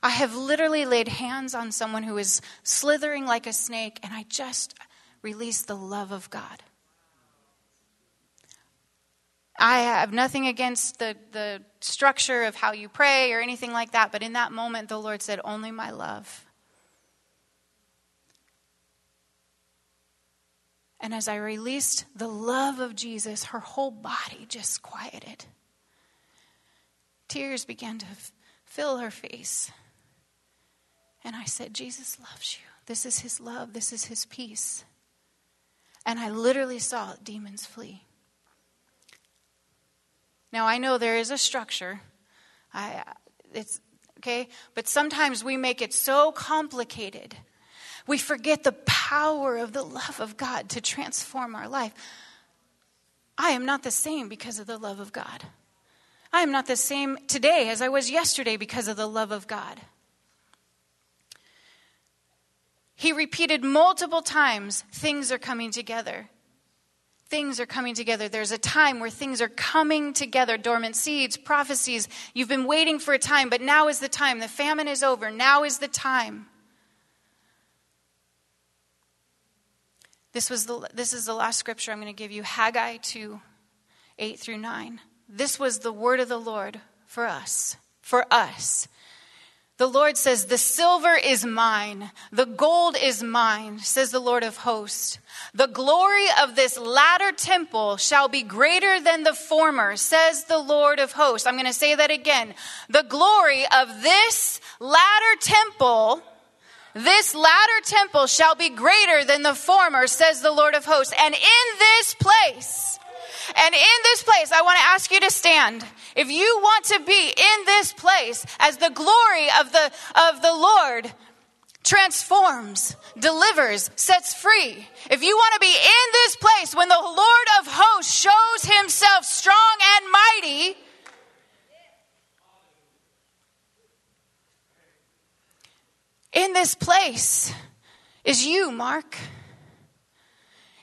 I have literally laid hands on someone who is slithering like a snake, and I just released the love of God. I have nothing against the, the structure of how you pray or anything like that, but in that moment, the Lord said, Only my love. And as I released the love of Jesus, her whole body just quieted. Tears began to fill her face. And I said, Jesus loves you. This is his love, this is his peace. And I literally saw demons flee. Now, I know there is a structure. I, it's okay, but sometimes we make it so complicated. We forget the power of the love of God to transform our life. I am not the same because of the love of God. I am not the same today as I was yesterday because of the love of God. He repeated multiple times things are coming together. Things are coming together. There's a time where things are coming together. Dormant seeds, prophecies. You've been waiting for a time, but now is the time. The famine is over. Now is the time. This, was the, this is the last scripture I'm going to give you Haggai 2 8 through 9. This was the word of the Lord for us. For us. The Lord says, The silver is mine, the gold is mine, says the Lord of hosts. The glory of this latter temple shall be greater than the former, says the Lord of hosts. I'm going to say that again. The glory of this latter temple, this latter temple shall be greater than the former, says the Lord of hosts. And in this place, and in this place, I want to ask you to stand. If you want to be in this place as the glory of the, of the Lord transforms, delivers, sets free. If you want to be in this place when the Lord of hosts shows himself strong and mighty, in this place is you, Mark.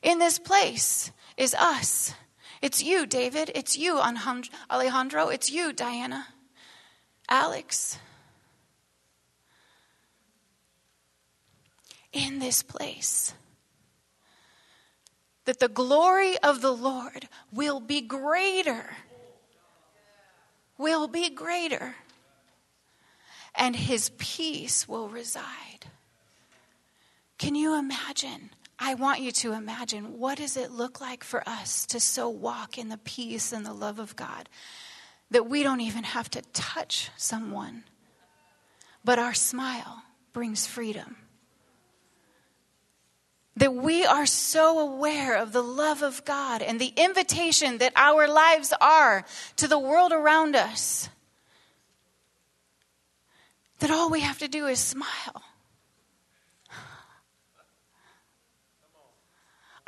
In this place is us. It's you, David. It's you, Alejandro. It's you, Diana. Alex. In this place, that the glory of the Lord will be greater. Will be greater. And his peace will reside. Can you imagine I want you to imagine what does it look like for us to so walk in the peace and the love of God that we don't even have to touch someone, but our smile brings freedom. That we are so aware of the love of God and the invitation that our lives are to the world around us that all we have to do is smile.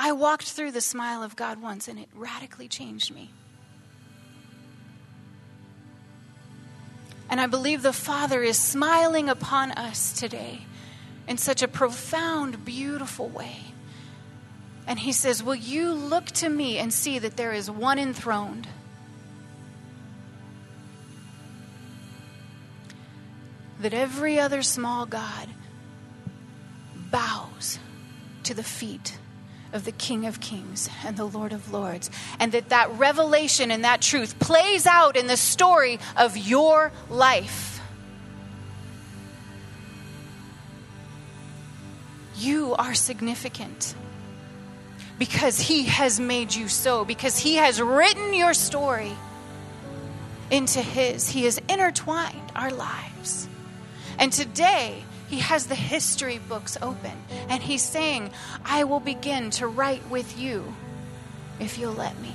I walked through the smile of God once and it radically changed me. And I believe the Father is smiling upon us today in such a profound, beautiful way. And He says, Will you look to me and see that there is one enthroned? That every other small God bows to the feet of the King of Kings and the Lord of Lords. And that that revelation and that truth plays out in the story of your life. You are significant because He has made you so, because He has written your story into His. He has intertwined our lives. And today, he has the history books open, and he's saying, I will begin to write with you if you'll let me.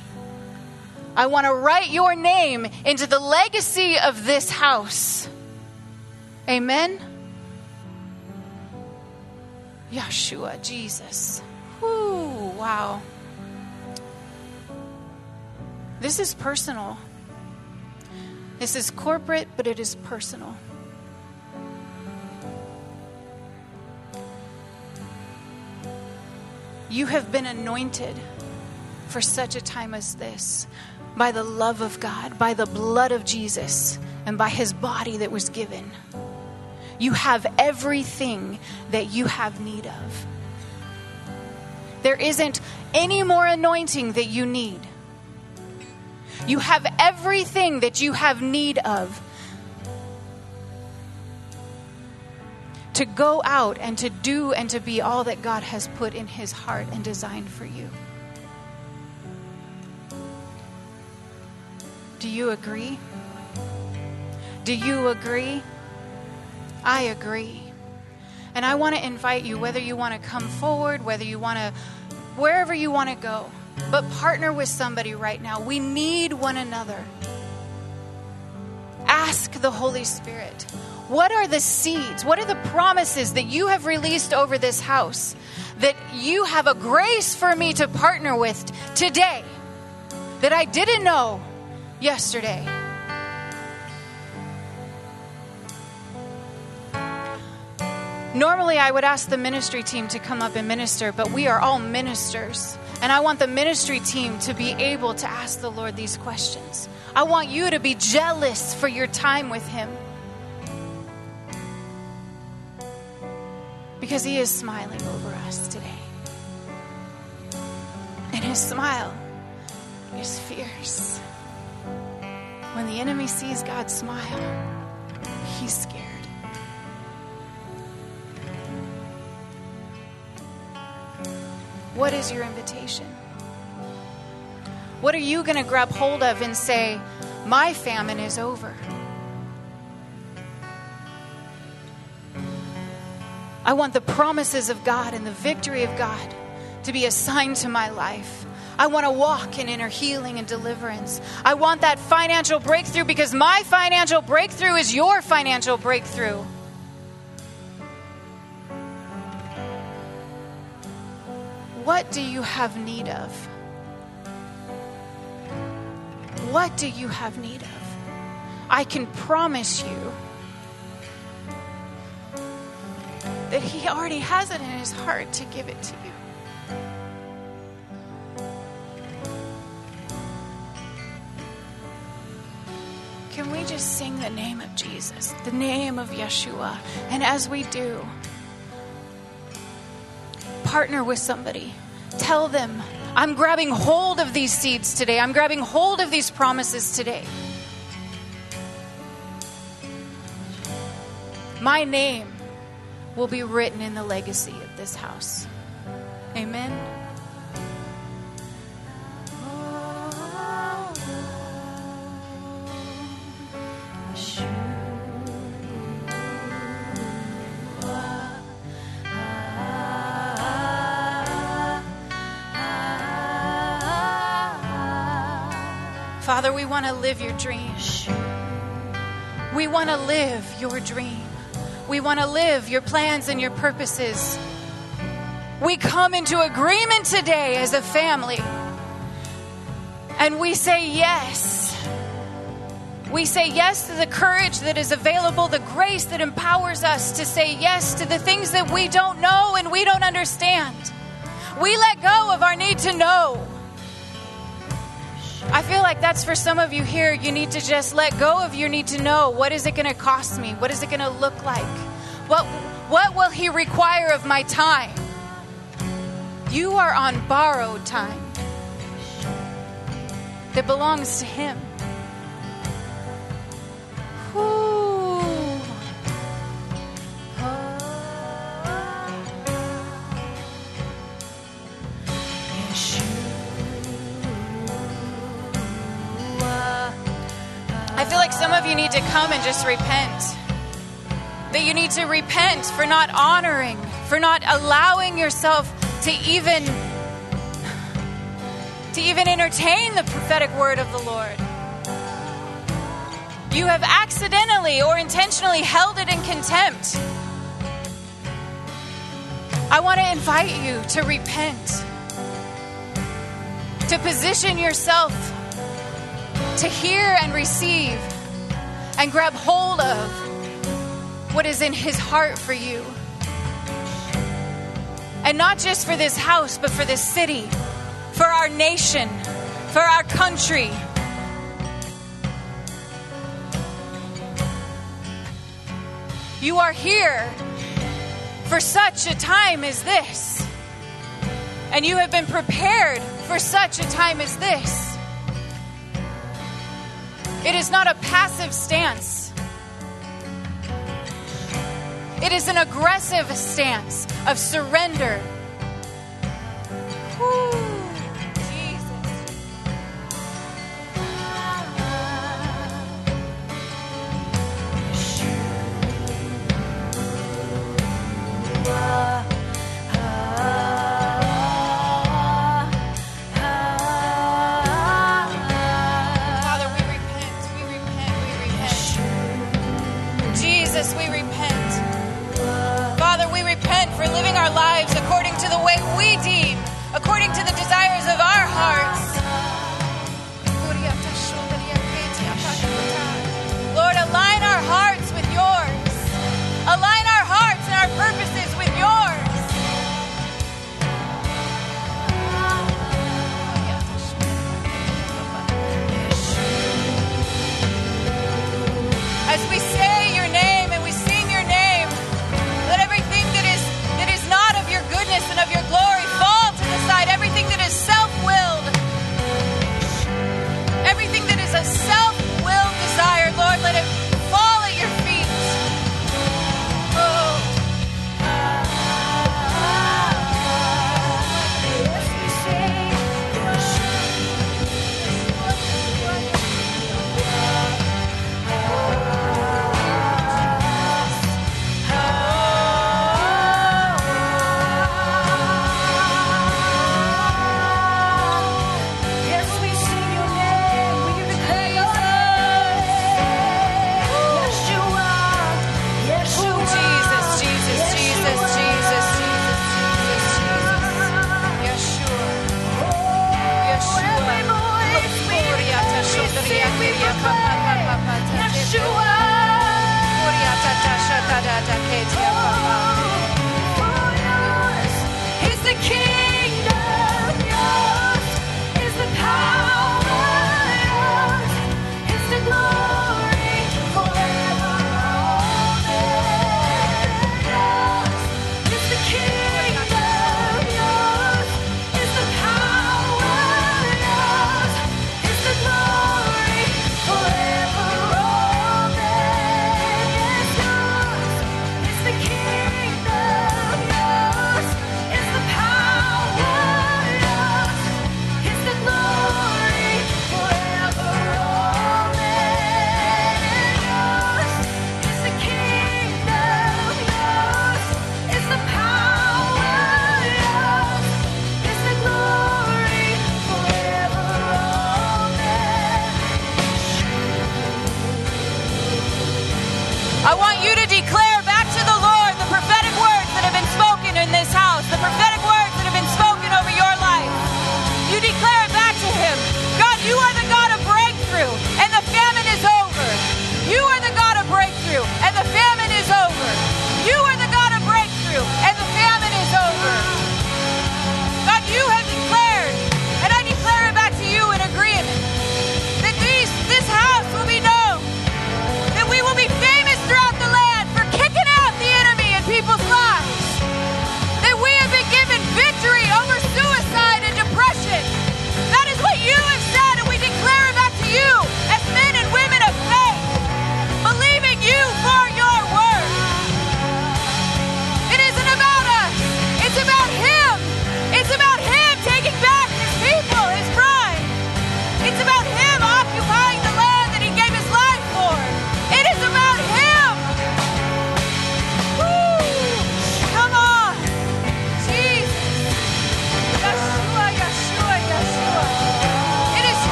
I want to write your name into the legacy of this house. Amen. Yeshua, Jesus. Whoo, wow. This is personal. This is corporate, but it is personal. You have been anointed for such a time as this by the love of God, by the blood of Jesus, and by his body that was given. You have everything that you have need of. There isn't any more anointing that you need. You have everything that you have need of to go out and to do and to be all that God has put in his heart and designed for you. Do you agree? Do you agree? I agree. And I want to invite you, whether you want to come forward, whether you want to, wherever you want to go, but partner with somebody right now. We need one another. Ask the Holy Spirit what are the seeds? What are the promises that you have released over this house that you have a grace for me to partner with today that I didn't know yesterday? Normally, I would ask the ministry team to come up and minister, but we are all ministers. And I want the ministry team to be able to ask the Lord these questions. I want you to be jealous for your time with Him. Because He is smiling over us today. And His smile is fierce. When the enemy sees God smile, he's scared. What is your invitation? What are you going to grab hold of and say, My famine is over? I want the promises of God and the victory of God to be assigned to my life. I want to walk in inner healing and deliverance. I want that financial breakthrough because my financial breakthrough is your financial breakthrough. What do you have need of? What do you have need of? I can promise you that He already has it in His heart to give it to you. Can we just sing the name of Jesus, the name of Yeshua? And as we do, partner with somebody. Tell them, I'm grabbing hold of these seeds today. I'm grabbing hold of these promises today. My name will be written in the legacy of this house. Amen. Father, we want to live your dream. We want to live your dream. We want to live your plans and your purposes. We come into agreement today as a family. And we say yes. We say yes to the courage that is available, the grace that empowers us to say yes to the things that we don't know and we don't understand. We let go of our need to know. I feel like that's for some of you here. You need to just let go of your need to know. What is it going to cost me? What is it going to look like? What, what will He require of my time? You are on borrowed time that belongs to Him. I you need to come and just repent. That you need to repent for not honoring, for not allowing yourself to even to even entertain the prophetic word of the Lord. You have accidentally or intentionally held it in contempt. I want to invite you to repent, to position yourself to hear and receive and grab hold of what is in His heart for you. And not just for this house, but for this city, for our nation, for our country. You are here for such a time as this. And you have been prepared for such a time as this. It is not a passive stance, it is an aggressive stance of surrender. Whew,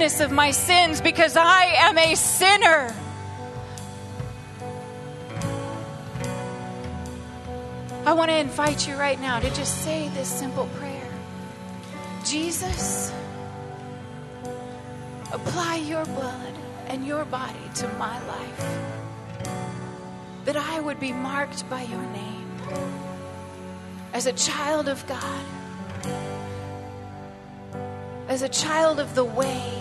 forgiveness of my sins because I am a sinner. I want to invite you right now to just say this simple prayer Jesus, apply your blood and your body to my life, that I would be marked by your name as a child of God, as a child of the way.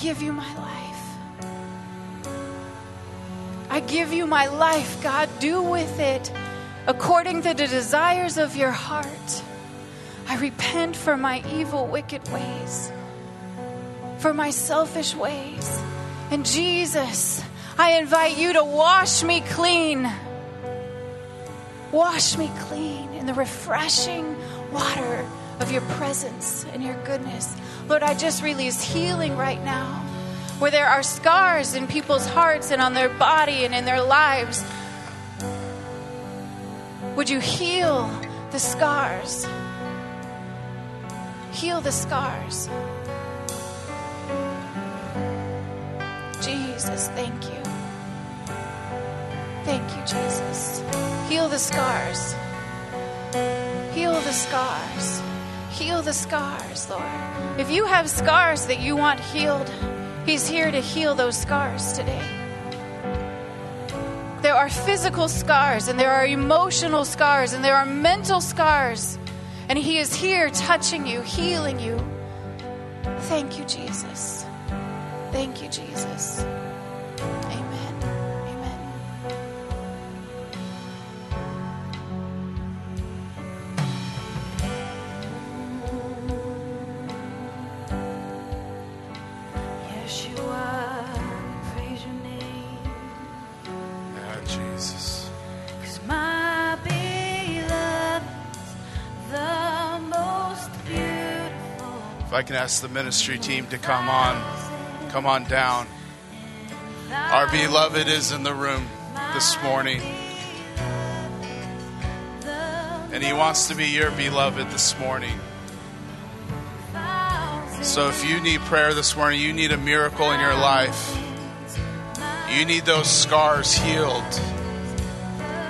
Give you my life. I give you my life, God. Do with it according to the desires of your heart. I repent for my evil, wicked ways, for my selfish ways. And Jesus, I invite you to wash me clean. Wash me clean in the refreshing water of your presence and your goodness. Lord, I just release healing right now where there are scars in people's hearts and on their body and in their lives. Would you heal the scars? Heal the scars. Jesus, thank you. Thank you, Jesus. Heal the scars. Heal the scars. Heal the scars, Lord. If you have scars that you want healed, He's here to heal those scars today. There are physical scars, and there are emotional scars, and there are mental scars. And He is here touching you, healing you. Thank you, Jesus. Thank you, Jesus. Amen. I can ask the ministry team to come on, come on down. Our beloved is in the room this morning, and he wants to be your beloved this morning. So if you need prayer this morning, you need a miracle in your life. You need those scars healed.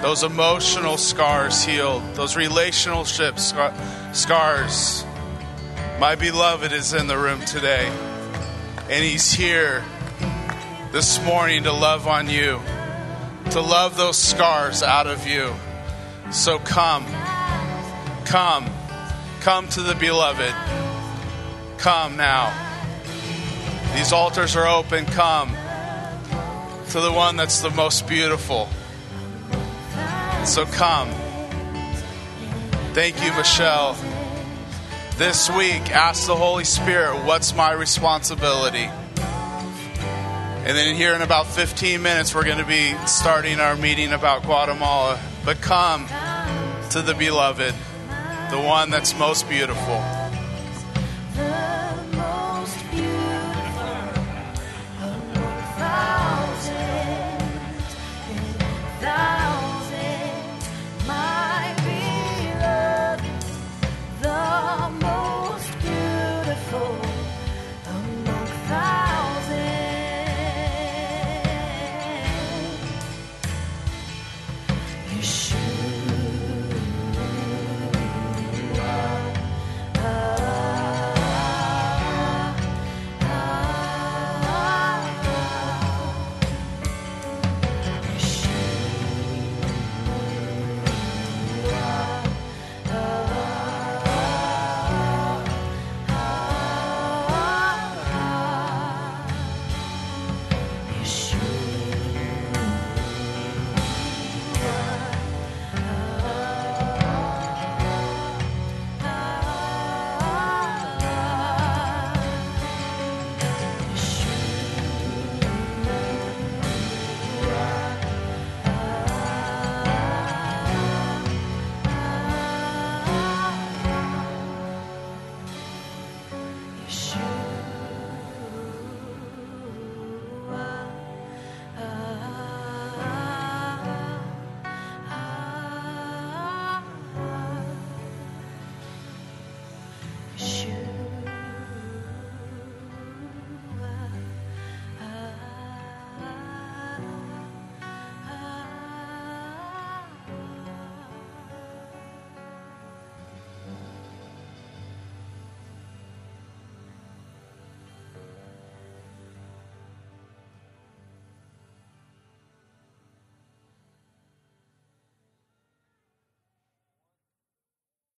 Those emotional scars healed. Those relationship scar- scars. My beloved is in the room today. And he's here this morning to love on you, to love those scars out of you. So come, come, come to the beloved. Come now. These altars are open. Come to the one that's the most beautiful. So come. Thank you, Michelle. This week, ask the Holy Spirit, what's my responsibility? And then here in about 15 minutes, we're going to be starting our meeting about Guatemala. But come to the beloved, the one that's most beautiful.